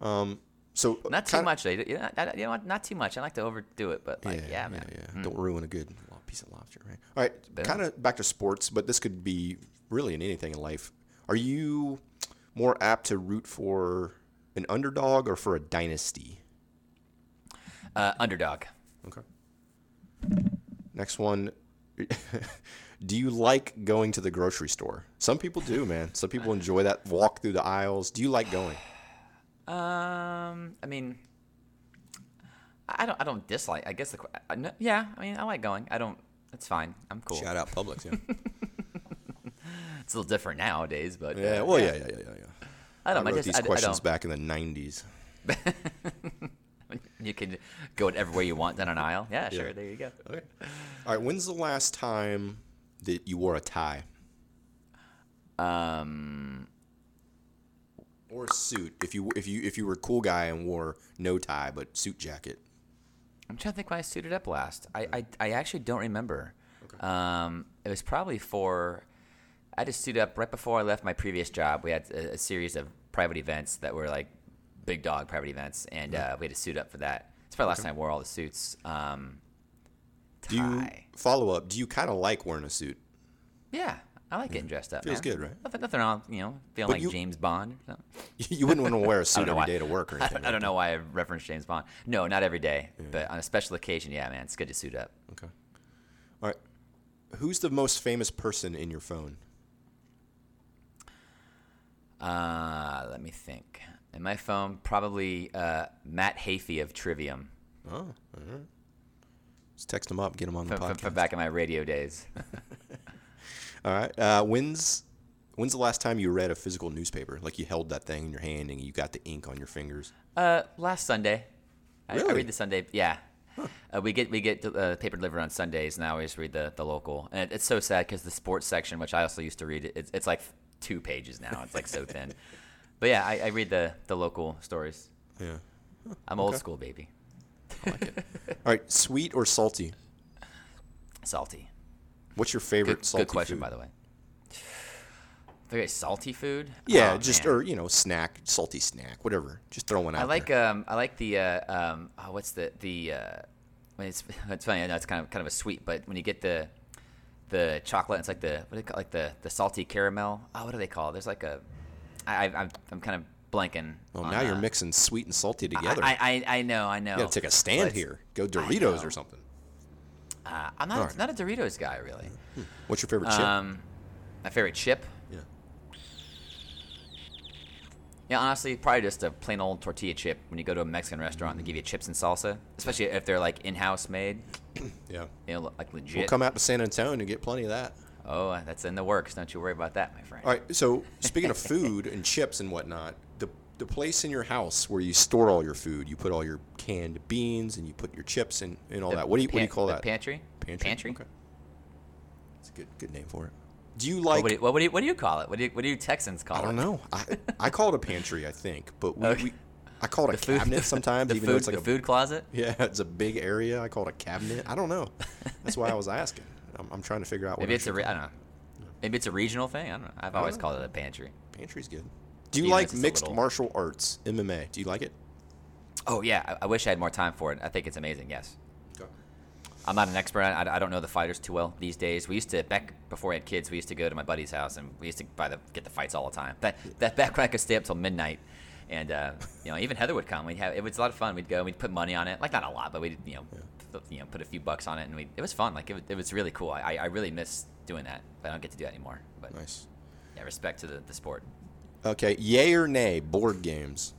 Um, So Not too kinda- much. though. You know, you know what? Not too much. I like to overdo it, but like, yeah, man. Yeah, yeah. Don't ruin a good piece of lobster, right? All right, kind of back to sports, but this could be really in anything in life. Are you more apt to root for an underdog or for a dynasty? Uh, underdog. Okay. Next one. do you like going to the grocery store? Some people do, man. Some people enjoy that walk through the aisles. Do you like going? Um, I mean, I don't. I don't dislike. I guess the. I, no, yeah, I mean, I like going. I don't. It's fine. I'm cool. Shout out Publix, yeah. It's a little different nowadays, but uh, yeah, well, yeah, yeah, yeah, yeah. yeah. I don't. I I, just. these I, I questions don't. back in the 90s. You can go everywhere you want down an aisle. Yeah, sure. Yeah. There you go. Okay. All right. When's the last time that you wore a tie Um, or a suit? If you if you if you were a cool guy and wore no tie but suit jacket. I'm trying to think when I suited up last. I, I, I actually don't remember. Um, it was probably for. I just suited up right before I left my previous job. We had a, a series of private events that were like big dog private events, and uh, we had to suit up for that. It's probably the last time I wore all the suits. Um, Do you follow up? Do you kind of like wearing a suit? Yeah, I like getting dressed up. Feels man. good, right? Nothing, nothing wrong, you know, feeling But like you- James Bond. Or something. You wouldn't want to wear a suit every why. day to work or I, anything. I don't know why I referenced James Bond. No, not every day, but on a special occasion, yeah, man, it's good to suit up. Okay. All right. Who's the most famous person in your phone? Uh, let me think. In my phone, probably uh, Matt Heafy of Trivium Oh, all right. Just text him up, get him on the from, podcast. from back in my radio days. All right. Uh, when's when's the last time you read a physical newspaper? Like you held that thing in your hand and you got the ink on your fingers. uh, last Sunday. I, I read the Sunday. Yeah. Uh, we get we get uh, paper delivered on Sundays, and I always read the, the local. And it, it's so sad because the sports section, which I also used to read, it's, it's like two pages now. It's like so thin. But yeah, I, I read the, the local stories. Yeah. I'm old school, baby. All right. Sweet or salty? Salty. What's your favorite Good, salty good question, food? by the way. Very salty food. Yeah, Oh, just man. or you know, snack, salty snack, whatever. Just throw one out I like there. um I like the uh, um oh, what's the the uh when it's it's funny I know it's kind of kind of a sweet but when you get the the chocolate it's like the what do they call like the the salty caramel oh what do they call it there's like a I I- I'm I'm kind of blanking. Oh, on, now you're mixing sweet and salty together. I, I, I know, I know. you gotta take a stand But, here. Go Doritos or something. Uh, I'm not, Alright. not a Doritos guy, really. What's your favorite chip? Um, my favorite chip. Yeah. Honestly, probably just a plain old tortilla chip. When you go to a Mexican restaurant, they give you chips and salsa, especially if they're like in-house made. Yeah. You know, like legit. We'll come out to San Antonio and get plenty of that. oh, that's in the works. Don't you worry about that, my friend. All right. So speaking of food and chips and whatnot, the the place in your house where you store all your food, you put all your canned beans and you put your chips and, and all The that. What do you what do you call that? Pantry. Pantry. Pantry. Okay. It's a good good name for it. Do you What, like? would you, what, would you, what do you call it? What do you, what do you Texans call it? I don't know. I I call it a pantry, I think, but we, Okay. we I call it a food- cabinet sometimes, The even food, though it's like the a food closet. yeah, it's a big area. I call it a cabinet. I don't know. That's why I was asking. I'm, I'm trying to figure out what Maybe it's a re- I don't know. Maybe it's a regional thing. I don't know. I've always know. called it a pantry. Pantry's good. Do you Even like if it's a mixed little- martial arts, MMA? Do you like it? Oh yeah, I, I wish I had more time for it. I think it's amazing. Yes. I'm not an expert. I, I don't know the fighters too well these days. We used to back before we had kids. We used to go to my buddy's house and we used to buy the get the fights all the time. That that back when I could stay up till midnight, and uh, you know even Heather would come. We have it was a lot of fun. We'd go. And we'd put money on it, like not a lot, but we would you know put, you know put a few bucks on it, and we it was fun. Like it, was- it was really cool. I I really miss doing that, but I don't get to do that anymore. But Nice. yeah, respect to the, the sport. Okay, yay or nay, board games.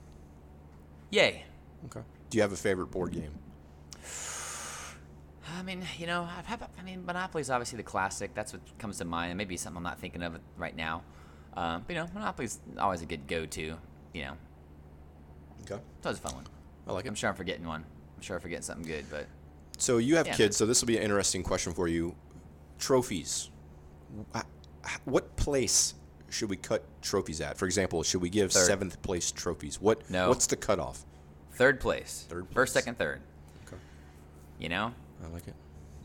Yay. Okay. Do you have a favorite board game? I mean, you know, I've had, I mean, Monopoly's obviously the classic. That's what comes to mind. Maybe something I'm not thinking of right now. Um, but you know, Monopoly's always a good go-to. You know, Okay. it's always a fun one. I like I'm sure I'm forgetting one. I'm sure I'm forgetting something good, but So you have Yeah. kids, so this will be an interesting question for you. Trophies. What place should we cut trophies at? For example, should we give Third. seventh place trophies? What? No. What's the cutoff? third place, Third place. first, second, third. Okay. You know, I like it.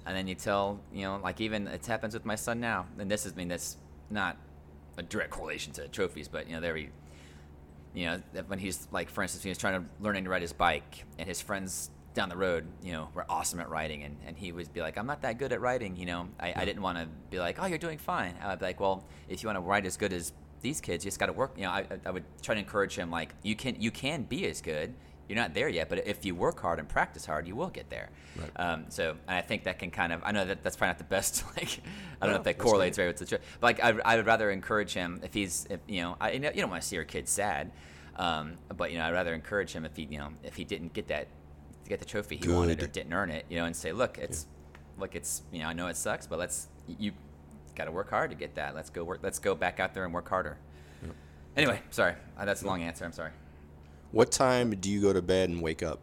and then you tell, you know, like even it happens with my son now. And this is, I mean, that's not a direct correlation to trophies, but you know, there he, you know, when he's like, for instance, when he was trying to learning to ride his bike, and his friends down the road, you know, were awesome at riding, and, and he would be like, I'm not that good at riding, you know. I, I didn't want to be like, oh, you're doing fine. I'd be like, well, if you want to ride as good as these kids, you just got to work. You know, I, I- I would try to encourage him, like, you can you can be as good. You're not there yet, but if you work hard and practice hard, you will get there. Right. Um, so and I think that can kind of I know that that's probably not the best like I don't know if that correlates very with the truth, but like I, I would rather encourage him if he's if you know I you, know, you don't want to see your kid sad, um, but you know I'd rather encourage him if he you know if he didn't get that to get the trophy he wanted or didn't earn it you know and say look it's look it's you know I know it sucks but let's you got to work hard to get that let's go work let's go back out there and work harder. Anyway, sorry uh, that's a long answer. I'm sorry. What time do you go to bed and wake up?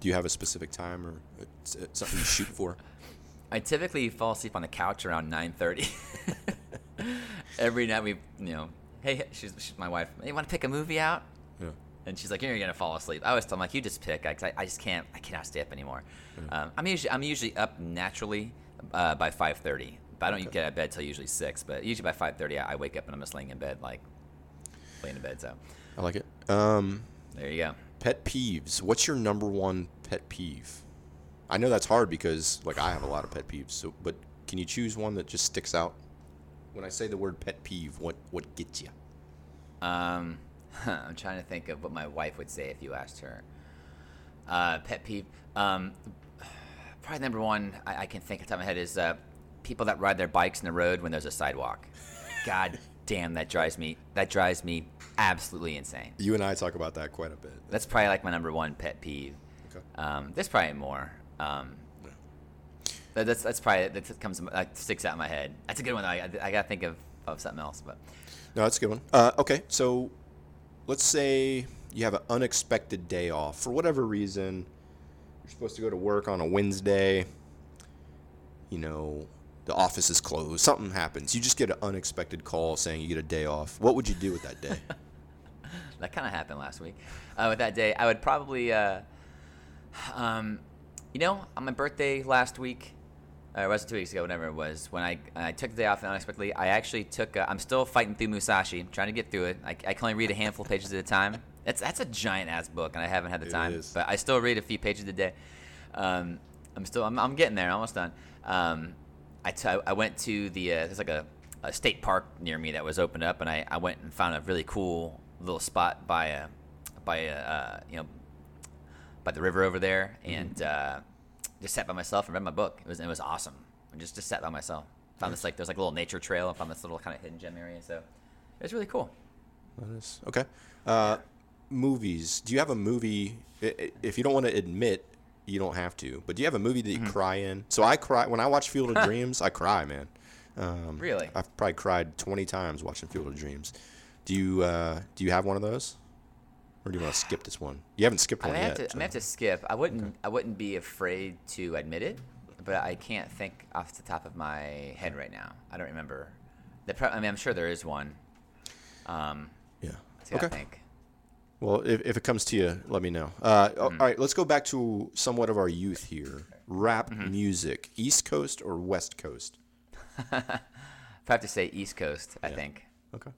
Do you have a specific time or something you shoot for? I typically fall asleep on the couch around 9:30. Every night we, you know, hey, she's, she's my wife. Hey, want to pick a movie out? Yeah. And she's like, "You're gonna fall asleep." I always tell them like, "You just pick." I, I just can't. I cannot stay up anymore. Um, I'm usually I'm usually up naturally uh, by 5:30, but I don't get out of bed till usually six. But usually by 5:30, I, I wake up and I'm just laying in bed, like laying in bed. So I like it. Um, there you go. pet peeves. What's your number one pet peeve? I know that's hard because like I have a lot of pet peeves. So, but can you choose one that just sticks out? When I say the word pet peeve, what what gets you? Um, I'm trying to think of what my wife would say if you asked her. Uh, pet peeve. Um, probably number one I, I can think of the top of my head is uh, people that ride their bikes in the road when there's a sidewalk. God damn, that drives me. That drives me absolutely insane. You and I talk about that quite a bit. That's probably like my number one pet peeve. Okay. Um, there's probably more. Um, that- that's that's probably that comes that sticks out in my head. That's a good one. I, I gotta think of, of something else, but No, that's a good one. Uh, okay, so let's say you have an unexpected day off for whatever reason. You're supposed to go to work on a Wednesday. You know, the office is closed. Something happens. You just get an unexpected call saying you get a day off. What would you do with that day? that kind of happened last week. Uh, with that day, I would probably, uh, um, you know, on my birthday last week, uh, it was two weeks ago, whatever it was, when I, I took the day off unexpectedly, I actually took, uh, I'm still fighting through Musashi, I'm trying to get through it. I, I can only read a handful of pages at a time. That's, that's a giant ass book, and I haven't had the It time. is. But I still read a few pages a day. Um, I'm still, I'm, I'm getting there, almost done. Um, I, t- I went to the, uh, there's like a, a state park near me that was opened up, and I, I went and found a really cool little spot by a by a uh, you know by the river over there, Mm-hmm. and uh, just sat by myself and read my book. It was it was awesome. I just just sat by myself. Found this like there's like a little nature trail. I found this little kind of hidden gem area. So it was really cool. That is okay. Uh, movies. Do you have a movie? i- i- If you don't want to admit, you don't have to. But do you have a movie that you Mm-hmm. cry in? So I cry when I watch Field of Dreams. I cry, man. Um, Really? I've probably cried twenty times watching Field of Dreams. Do you uh, do you have one of those, or do you want to skip this one? You haven't skipped I one yet. have to, I may have to skip. I wouldn't. I wouldn't be afraid to admit it, but I can't think off the top of my head right now. I don't remember. The pro- I mean, I'm sure there is one. Um, yeah. what I think. Well, if, if it comes to you, let me know. Uh, Mm-hmm. All right, let's go back to somewhat of our youth here. Rap Mm-hmm. music, East Coast or West Coast? I have to say East Coast, I think, Okay.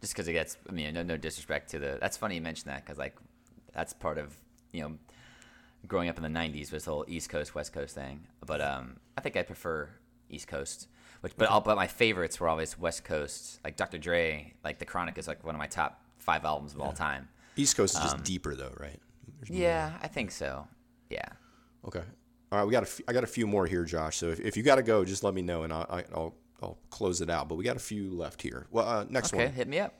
just because it gets. I mean, no, no disrespect to the. That's funny you mentioned that because like, that's part of you know, growing up in the '90s was the whole East Coast West Coast thing. But um, I think I prefer East Coast. Which, but all, but my favorites were always West Coast. Like Dr. Dre, like The Chronic is like one of my top five albums of all time. East Coast is just deeper, though, right? There's more- Um, Yeah, I think so. Yeah. Okay. All right, we got a f- I got a few more here, Josh. So if, if you got to go, just let me know, and I'll, I- I'll I'll close it out. But we got a few left here. Well, uh, next Okay, one. Okay, hit me up.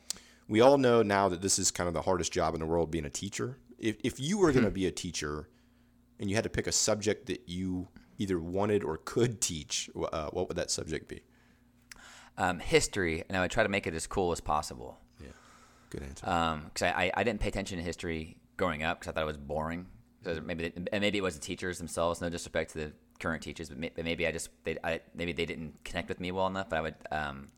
We all know now that this is kind of the hardest job in the world, being a teacher. If if you were Hmm. going to be a teacher, and you had to pick a subject that you either wanted or could teach, uh, what would that subject be? Um, history, and I would try to make it as cool as possible. Yeah. Good answer. because I, I, I didn't pay attention to history growing up because I thought it was boring. So maybe they, and maybe it was the teachers themselves. No disrespect to the current teachers, but, may, but maybe I just they I, maybe they didn't connect with me well enough. But I would, um,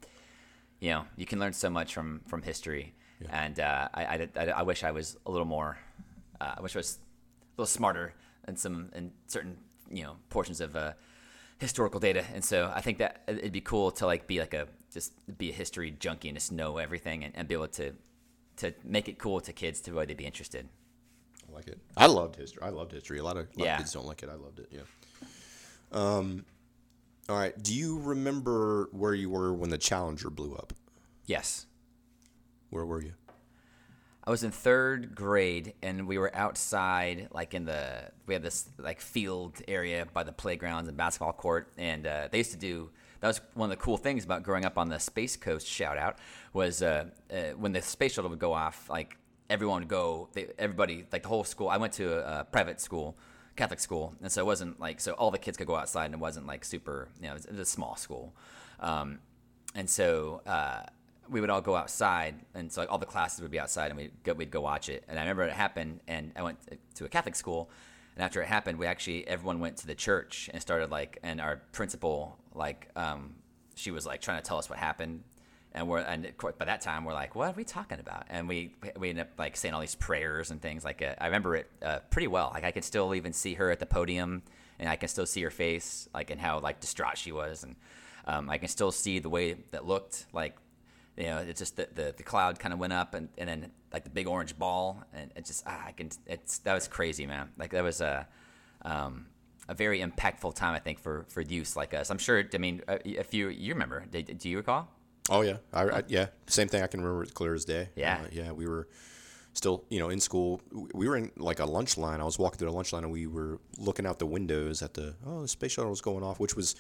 you know, you can learn so much from from history, and uh, I, I, I I wish I was a little more. Uh, I wish I was a little smarter in some in certain you know portions of uh, historical data, and so I think that it'd be cool to like be like a just be a history junkie and just know everything and, and be able to to make it cool to kids to where they'd be interested. I like it. I loved history. I loved history. A lot of, a lot Yeah. of kids don't like it. I loved it. Yeah. Um. All right. Do you remember where you were when the Challenger blew up? Yes. Where were you? I was in third grade and we were outside, like in the we had this like field area by the playgrounds and basketball court, and uh, they used to do. That was one of the cool things about growing up on the Space Coast. Shout out was uh, uh, when the space shuttle would go off, like everyone would go. They, everybody, like the whole school. I went to a, a private school, Catholic school, and so it wasn't like so all the kids could go outside, and it wasn't like super. You know, it was, it was a small school. Um, and so uh, we would all go outside, and so like, all the classes would be outside, and we'd go, we'd go watch it. And I remember it happened, and I went to a Catholic school, and after it happened, we actually everyone went to the church and started like, and our principal like, um, she was like trying to tell us what happened. And we're and course, by that time we're like, what are we talking about? And we we ended up like saying all these prayers and things like. Uh, I remember it uh, pretty well. Like I can still even see her at the podium, and I can still see her face, like and how like distraught she was, and um, I can still see the way that looked like you know, it's just the, the, the cloud kind of went up and, and then like the big orange ball and it just, ah, I can, it's, that was crazy, man. Like that was a, um, a very impactful time, I think, for, for youth like us. I'm sure, I mean, uh, if you, you remember, did, do you recall? Oh yeah, I, I, yeah, same thing. I can remember it clear as day. Yeah. Uh, yeah. We were still, you know, in school. We were in like a lunch line. I was walking through the lunch line, and we were looking out the windows at the oh, the space shuttle was going off, which was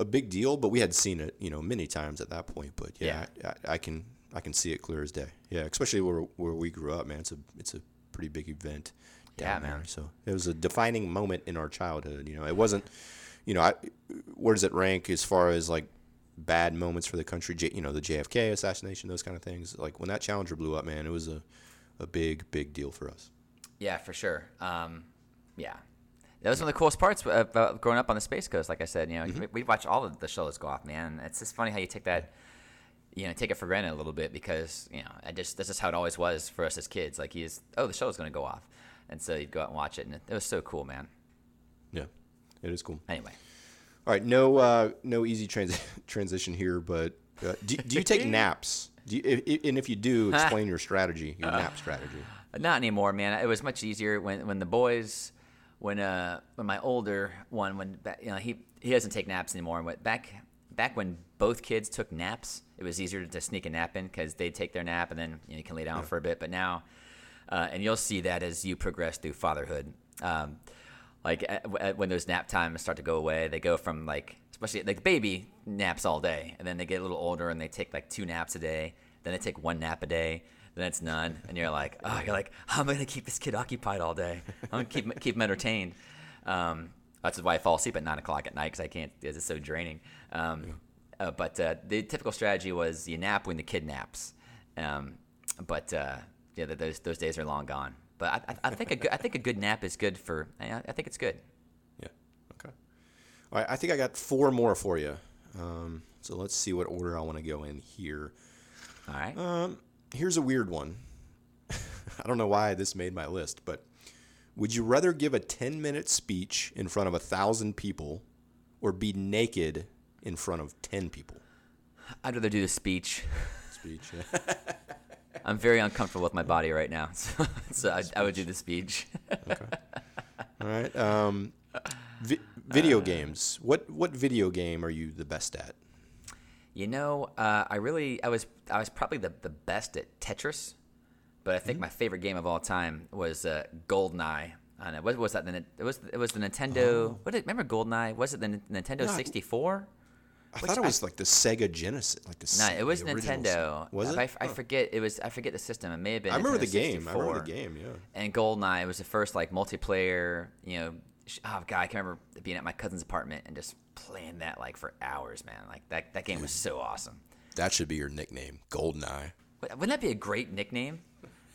a big deal. But we had seen it, you know, many times at that point. But yeah, I, I can I can see it clear as day. Yeah, especially where where we grew up, man. It's a it's a pretty big event. Yeah, down there. man. So it was a defining moment in our childhood. You know, it wasn't, you know, I, where does it rank as far as like bad moments for the country? J, you know, the JFK assassination, those kind of things. Like when that Challenger blew up, man, it was a, a big, big deal for us. Yeah, for sure. Um, yeah. That was one of the coolest parts about growing up on the Space Coast. Like I said, you know, we we watch all of the shows go off, man. It's just funny how you take that, you know, take it for granted a little bit because you know, I just this is how it always was for us as kids. Like he's, oh, the show's going to go off, and so you'd go out and watch it, and it, it was so cool, man. Yeah, it is cool. Anyway, All right, no, uh, no easy trans- transition here, but uh, do, do you take naps? Do you, if, and if you do, explain your strategy, your nap strategy. Not anymore, man. It was much easier when when the boys, when uh when my older one when you know he he doesn't take naps anymore. But back back when both kids took naps, it was easier to sneak a nap in because they'd take their nap and then you, know, you can lay down for a bit. But now, uh, and you'll see that as you progress through fatherhood. Um, like at, at when those nap times start to go away, they go from like especially like baby naps all day, and then they get a little older and they take like two naps a day. Then they take one nap a day. Then it's none, and you're like, oh, you're like, how am I gonna keep this kid occupied all day? I'm gonna keep keep him entertained. Um, that's why I fall asleep at nine o'clock at night because I can't. It's so draining. Um, uh, but uh, the typical strategy was you nap when the kid naps. Um, but uh, yeah, those those days are long gone. But I, I think a good, I think a good nap is good for. I, I think it's good. Yeah. Okay. All right. I think I got four more for you. Um, so let's see what order I want to go in here. All right. Um, here's a weird one. I don't know why this made my list, but would you rather give a 10 minute speech in front of a thousand people or be naked in front of 10 people? I'd rather do the speech. Speech. Yeah. I'm very uncomfortable with my body right now, so, so I, I, would do the speech. okay. All right. Um, vi- video games. What what video game are you the best at? You know, uh, I really I was I was probably the, the best at Tetris, but I think mm-hmm. my favorite game of all time was uh, GoldenEye. I don't know what was that? The, It was it was the Nintendo. Oh. What did remember GoldenEye? Was it the Nintendo 64? I thought it was I, like the Sega Genesis, like the. No, it was Nintendo. Was it? I, I, forget. It was. I forget the system. It may have been. I remember Nintendo the game. 64. I remember the game. Yeah. And GoldenEye was the first like multiplayer. You know, oh god, I can remember being at my cousin's apartment and just playing that like for hours, man. Like that. That game was so awesome. That should be your nickname, GoldenEye. Wouldn't that be a great nickname?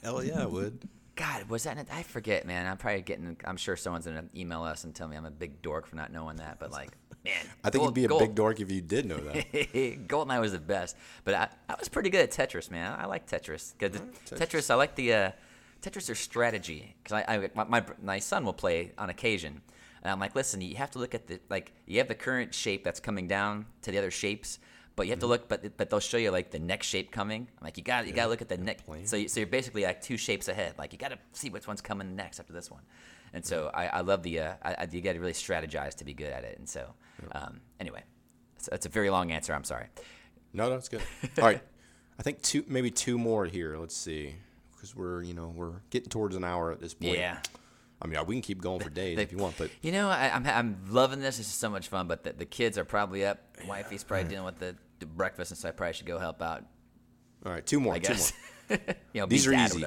Hell yeah, it would. God, was that? I forget, man. I'm probably getting. I'm sure someone's gonna email us and tell me I'm a big dork for not knowing that. But like, man, I think Gold, you'd be a Gold, big dork if you did know that. Goldeneye was the best, but I, I was pretty good at Tetris, man. I like Tetris. Cause Tetris. Tetris, I like the uh, Tetris or strategy because I, I my, my son will play on occasion, and I'm like, listen, you have to look at the like you have the current shape that's coming down to the other shapes but you have to mm-hmm. look, but but they'll show you like the next shape coming. I'm like you got you got to look at the next. So you, so you're basically like two shapes ahead. Like you got to see which one's coming next after this one. And so I, I love the uh, I, you got to really strategize to be good at it. And so um, anyway, so that's a very long answer. I'm sorry. No, no, it's good. All right, I think two maybe two more here. Let's see, because we're you know we're getting towards an hour at this point. Yeah. I mean, we can keep going for days they, if you want, but you know, I, am I'm, I'm loving this. It's so much fun. But the, the kids are probably up. Wifey's probably dealing with the breakfast, and so I probably should go help out. All right, two more. Two more. you know, These are easy.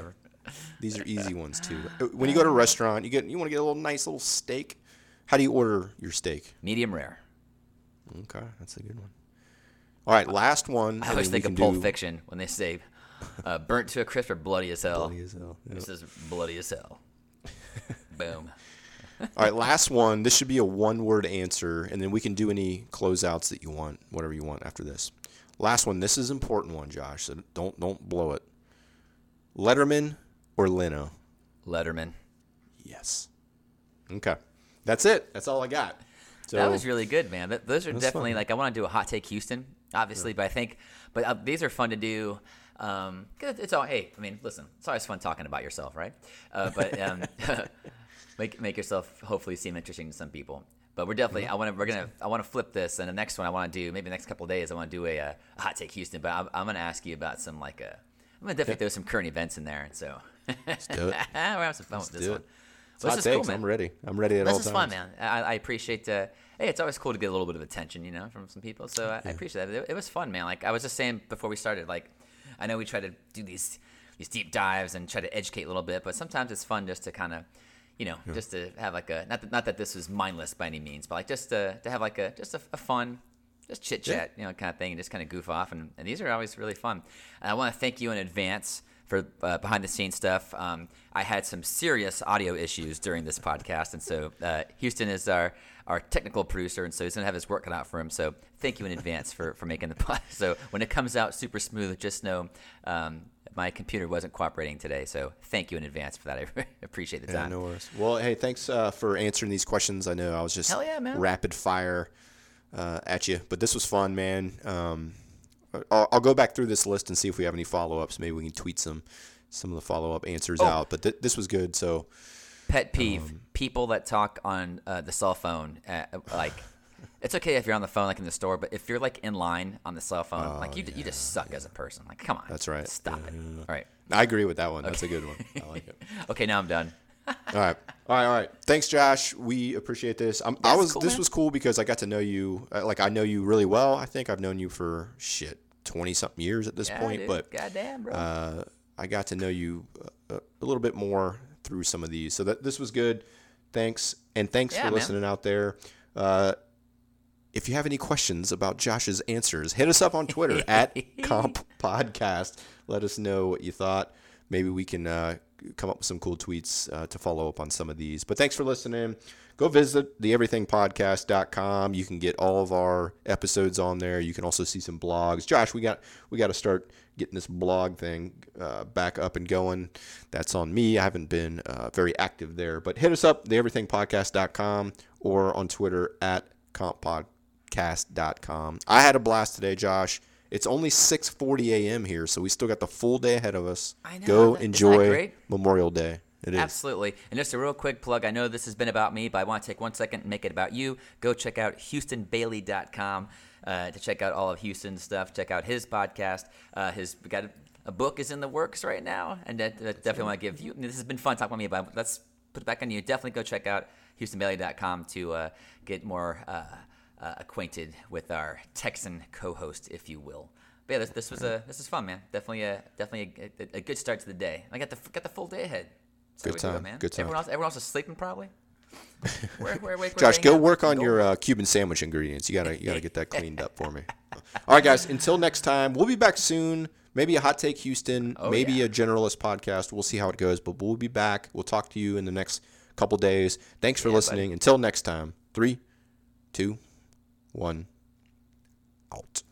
These are easy ones too. Uh, when you go to a restaurant, you get you want to get a little nice little steak. How do you order your steak? Medium rare. Okay, that's a good one. All right, last one. I always think of Pulp do... Fiction when they say uh, "burnt to a crisp" or "bloody as hell." Bloody as hell. Yep. This is bloody as hell. Boom. All right, last one. This should be a one-word answer, and then we can do any closeouts that you want, whatever you want after this. Last one. This is important one, Josh. So don't don't blow it. Letterman or Leno? Letterman. Yes. Okay. That's it. That's all I got. So, that was really good, man. those are definitely fun. like I want to do a hot take Houston, obviously, yeah. but I think, but uh, these are fun to do. Um, it's all. Hey, I mean, listen, it's always fun talking about yourself, right? Uh, but um, make make yourself hopefully seem interesting to some people. But we're definitely. Mm-hmm. I want to. We're gonna. I want to flip this, and the next one I want to do maybe the next couple days. I want to do a, a, hot take Houston. But I'm, I'm going to ask you about some like a. I'm going to definitely throw some current events in there, and so. Let's do it. we're having some fun Let's with this one. Well, hot takes. Cool, I'm ready. I'm ready at this all times. This is fun, man. I, I appreciate. Uh, hey, it's always cool to get a little bit of attention, you know, from some people. So I, yeah. I appreciate that. It, it was fun, man. Like I was just saying before we started, like I know we try to do these these deep dives and try to educate a little bit, but sometimes it's fun just to kind of, you know, yeah. just to have like a not that, not that this was mindless by any means, but like just to, to have like a just a, a fun just chit chat, yeah. you know, kind of thing, and just kind of goof off. And, and these are always really fun. And I want to thank you in advance for uh, behind the scenes stuff. Um, I had some serious audio issues during this podcast, and so uh, Houston is our our technical producer, and so he's gonna have his work cut out for him. So thank you in advance for for making the pod. So when it comes out super smooth, just know. Um, my computer wasn't cooperating today, so thank you in advance for that. I appreciate the time. Yeah, no worries. Well, hey, thanks uh, for answering these questions. I know I was just yeah, rapid fire uh, at you, but this was fun, man. Um, I'll, I'll, go back through this list and see if we have any follow ups. Maybe we can tweet some some of the follow up answers oh. out. But th- this was good. So pet peeve: um, people that talk on uh, the cell phone, uh, like It's okay if you're on the phone, like in the store, but if you're like in line on the cell phone, like you, you just suck as a person. Like, come on. Oh, That's right. Stop it. All right. I agree with that one. That's a good one. I like it. Okay, now I'm done. All right, all right, all right. Thanks, Josh. We appreciate this. I'm, I was cool, this man. was cool because I got to know you. uh, Like I know you really well. I think I've known you for shit twenty something years at this Yeah, point. dude. But goddamn, bro. uh, I got to know you uh, a little bit more through some of these. So that this was good. Thanks, and thanks Yeah, for man. listening out there. Uh, if you have any questions about Josh's answers, hit us up on Twitter at Comp Podcast. Let us know what you thought. Maybe we can uh, come up with some cool tweets uh, to follow up on some of these. But thanks for listening. Go visit the theeverythingpodcast.com. You can get all of our episodes on there. You can also see some blogs. Josh, we got we got to start getting this blog thing uh, back up and going. That's on me. I haven't been uh, very active there, but hit us up the theeverythingpodcast.com or on Twitter at comppodcast.com. I had a blast today, Josh. It's only 6:40 a.m. here, so we still got the full day ahead of us. I know. Go that enjoy great? Memorial Day. It is. Absolutely. And just a real quick plug. I know this has been about me, but I want to take one second and make it about you. Go check out HoustonBailey.com uh, to check out all of Houston's stuff. Check out his podcast. Uh, his got a, a book is in the works right now, and that, that definitely want to give you. This has been fun talking about me, but let's put it back on you. Definitely go check out HoustonBailey.com to uh, get more uh, acquainted with our Texan co-host, if you will. But yeah, this, this was a this is fun, man. Definitely a definitely a, a, a good start to the day. I got the got the full day ahead. How Good we do it, time, man. good time. Everyone else, everyone else is sleeping probably. We're, we're awake, we're Josh, go out. work on Go your uh, Cuban sandwich ingredients. You gotta you gotta get that cleaned up for me. All right, guys. Until next time, we'll be back soon. Maybe a hot take Houston, Oh, maybe yeah. a generalist podcast. We'll see how it goes, but we'll be back. We'll talk to you in the next couple days. Thanks for Yeah, buddy. listening. Until next time. Three, two, one, out.